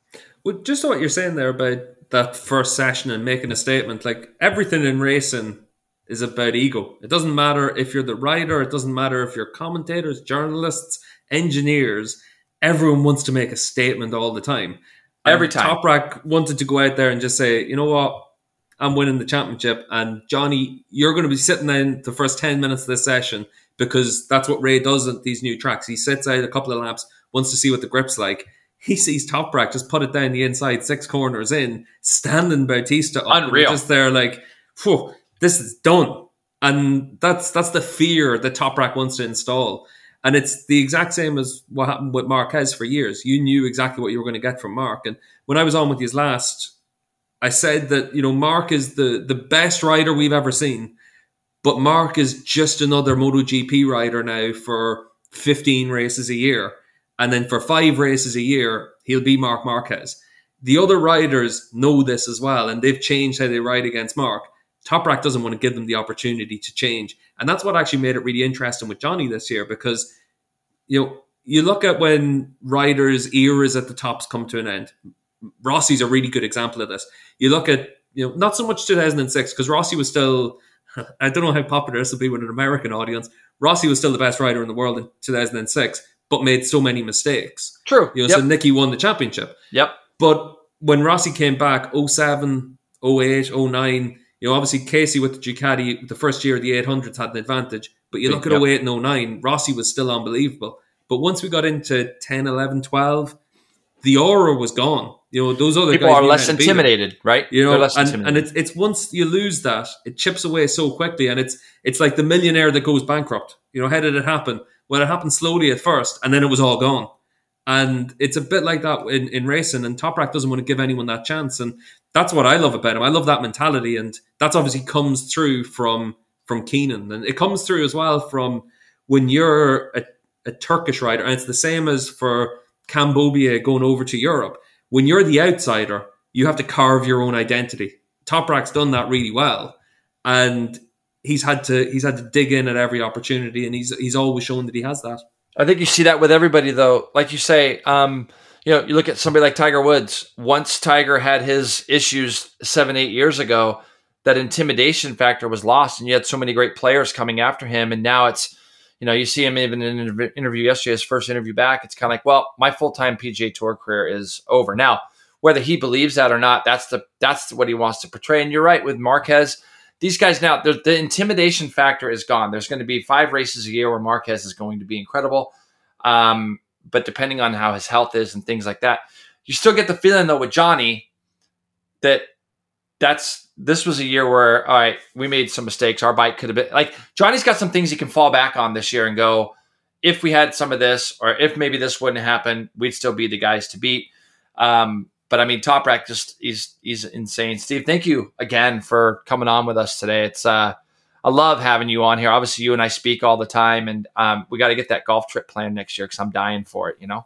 Well, just what you're saying there about that first session and making a statement, like everything in racing is about ego. It doesn't matter if you're the rider, it doesn't matter if you're commentators, journalists, engineers. Everyone wants to make a statement all the time. Every And time. Toprak wanted to go out there and just say, you know what, I'm winning the championship, and Johnny, you're going to be sitting in the first ten minutes of this session because that's what Rea does at these new tracks. He sits out a couple of laps, wants to see what the grip's like. He sees Toprak just put it down the inside, six corners in, standing Bautista up. Unreal. Just there, like, Phew, this is done. And that's that's the fear that Toprak wants to install. And it's the exact same as what happened with Marquez for years. You knew exactly what you were going to get from Marc. And when I was on with his last, I said that, you know, Marc is the, the best rider we've ever seen. But Marc is just another MotoGP rider now for 15 races a year. And then for five races a year, he'll be Marc Marquez. The other riders know this as well, and they've changed how they ride against Marc. Toprak doesn't want to give them the opportunity to change. And that's what actually made it really interesting with Johnny this year because, you know, you look at when riders' eras at the tops come to an end. Rossi's a really good example of this. You look at, you know, not so much 2006 because Rossi was still, I don't know how popular this will be with an American audience. Rossi was still the best rider in the world in 2006, but made so many mistakes. True. You know, yep. so Nicky won the championship. yep. But when Rossi came back, 07, 08, 09, you know, obviously Casey with the Ducati, the first year of the 800s had an advantage. But you look at Yep. 08 and 09, Rossi was still unbelievable. But once we got into 10, 11, 12, the aura was gone. You know, those other People guys are less intimidated, right? You know, and, and it's it's once you lose that, it chips away so quickly, and it's it's like the millionaire that goes bankrupt. You know, how did it happen? Well, it happened slowly at first, and then it was all gone. And it's a bit like that in, in racing, and Toprak doesn't want to give anyone that chance, and that's what I love about him. I love that mentality, and that's obviously comes through from from Kenan, and it comes through as well from when you're a, a Turkish rider, and it's the same as for Cam Beaubier going over to Europe. When you're the outsider, you have to carve your own identity. Toprak's done that really well, and he's had to he's had to dig in at every opportunity, and he's he's always shown that he has that. I think you see that with everybody, though. Like you say, um, you know, you look at somebody like Tiger Woods. Once Tiger had his issues seven, eight years ago, that intimidation factor was lost, and you had so many great players coming after him. And now it's, you know, you see him even in an interview yesterday, his first interview back. It's kind of like, well, my full time PGA Tour career is over now. Whether he believes that or not, that's the that's what he wants to portray. And you're right with Marquez. These guys now, the, intimidation factor is gone. There's going to be five races a year where Marquez is going to be incredible. Um, but depending on how his health is and things like that, you still get the feeling though with Johnny that that's this was a year where all right, we made some mistakes. Our bike could have been like Johnny's got some things he can fall back on this year and go, if we had some of this, or if maybe this wouldn't happen, we'd still be the guys to beat. Um, but I mean, Toprak just he's he's insane. Steve, thank you again for coming on with us today. It's uh I love having you on here. Obviously, you and I speak all the time, and um, we got to get that golf trip planned next year because I'm dying for it. You know.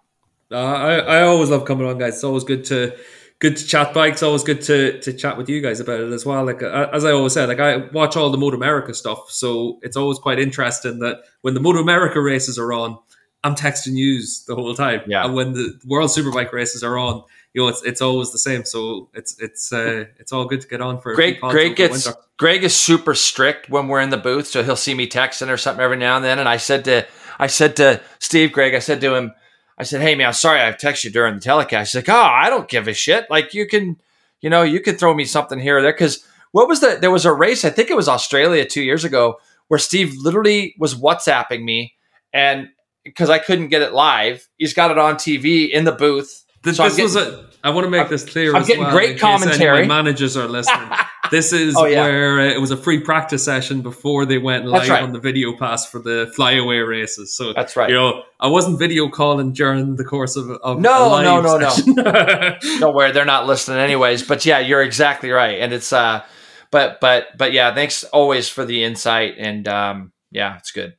Uh, I I always love coming on, guys. It's always good to good to chat bikes. Always good to to chat with you guys about it as well. Like uh, as I always said, like I watch all the Moto America stuff, so it's always quite interesting that when the Moto America races are on, I'm texting news the whole time. Yeah. And when the World Superbike races are on, you know, it's it's always the same. So it's it's uh, it's all good to get on for. Greg, Greg gets. Greg is super strict when we're in the booth, so he'll see me texting or something every now and then. And I said to I said to Steve Greg, I said to him, I said, "Hey man, I'm sorry I texted you during the telecast." He's like, "Oh, I don't give a shit. Like you can, you know, you can throw me something here or there." Because what was the? There was a race. I think it was Australia two years ago where Steve literally was WhatsApping me, and because I couldn't get it live, he's got it on TV in the booth. Th- So I'm this was a. I want to make this clear. I'm as getting well, great in case any of commentary. managers are listening. this is Oh, yeah. where uh, it was a free practice session before they went live right. on the video pass for the flyaway races. So That's right. You know, I wasn't video calling during the course of, of No, a live no, no, no. session. don't worry, they're not listening anyways. But yeah, you're exactly right. And it's uh but but but yeah, thanks always for the insight and um yeah, it's good.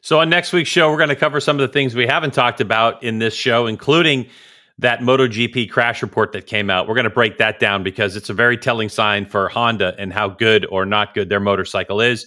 So on next week's show, we're going to cover some of the things we haven't talked about in this show, including that MotoGP crash report that came out. We're going to break that down because it's a very telling sign for Honda and how good or not good their motorcycle is.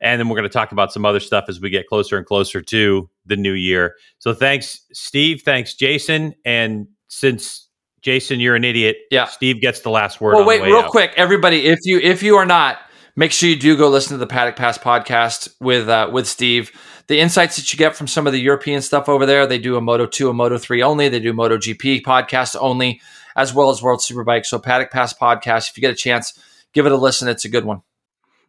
And then we're going to talk about some other stuff as we get closer and closer to the new year. So thanks, Steve. Thanks, Jason. And since Jason, you're an idiot, Yeah. Steve gets the last word. Well, on wait, real out. quick, everybody, if you if you are not, make sure you do go listen to the Paddock Pass podcast with uh, with Steve. The insights that you get from some of the European stuff over there, they do a Moto two, a Moto three only. They do Moto GP podcast only, as well as World Superbike. So Paddock Pass podcast. If you get a chance, give it a listen. It's a good one.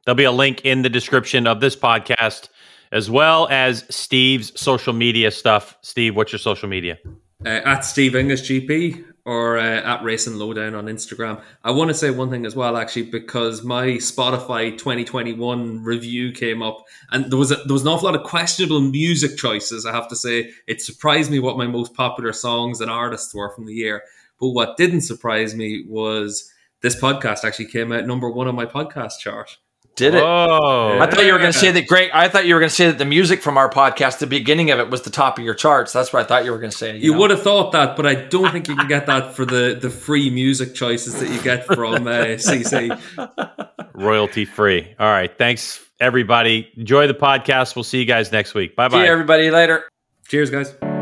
There'll be a link in the description of this podcast, as well as Steve's social media stuff. Steve, what's your social media? uh, at Steve English GP or uh, at Racing Lowdown on Instagram. I want to say one thing as well, actually, because my Spotify 2021 review came up, and there was a, there was an awful lot of questionable music choices. I have to say, it surprised me what my most popular songs and artists were from the year. But what didn't surprise me was this podcast actually came out number one on my podcast chart. Did it? Oh, I thought you were going to say that. Great. I thought you were going to say that the music from our podcast, the beginning of it, was the top of your charts. That's what I thought you were going to say. You know? would have thought that, but I don't think you can get that for the, the free music choices that you get from uh, CC. royalty free. All right. Thanks, everybody. Enjoy the podcast. We'll see you guys next week. Bye See you, bye. everybody later. Cheers, guys.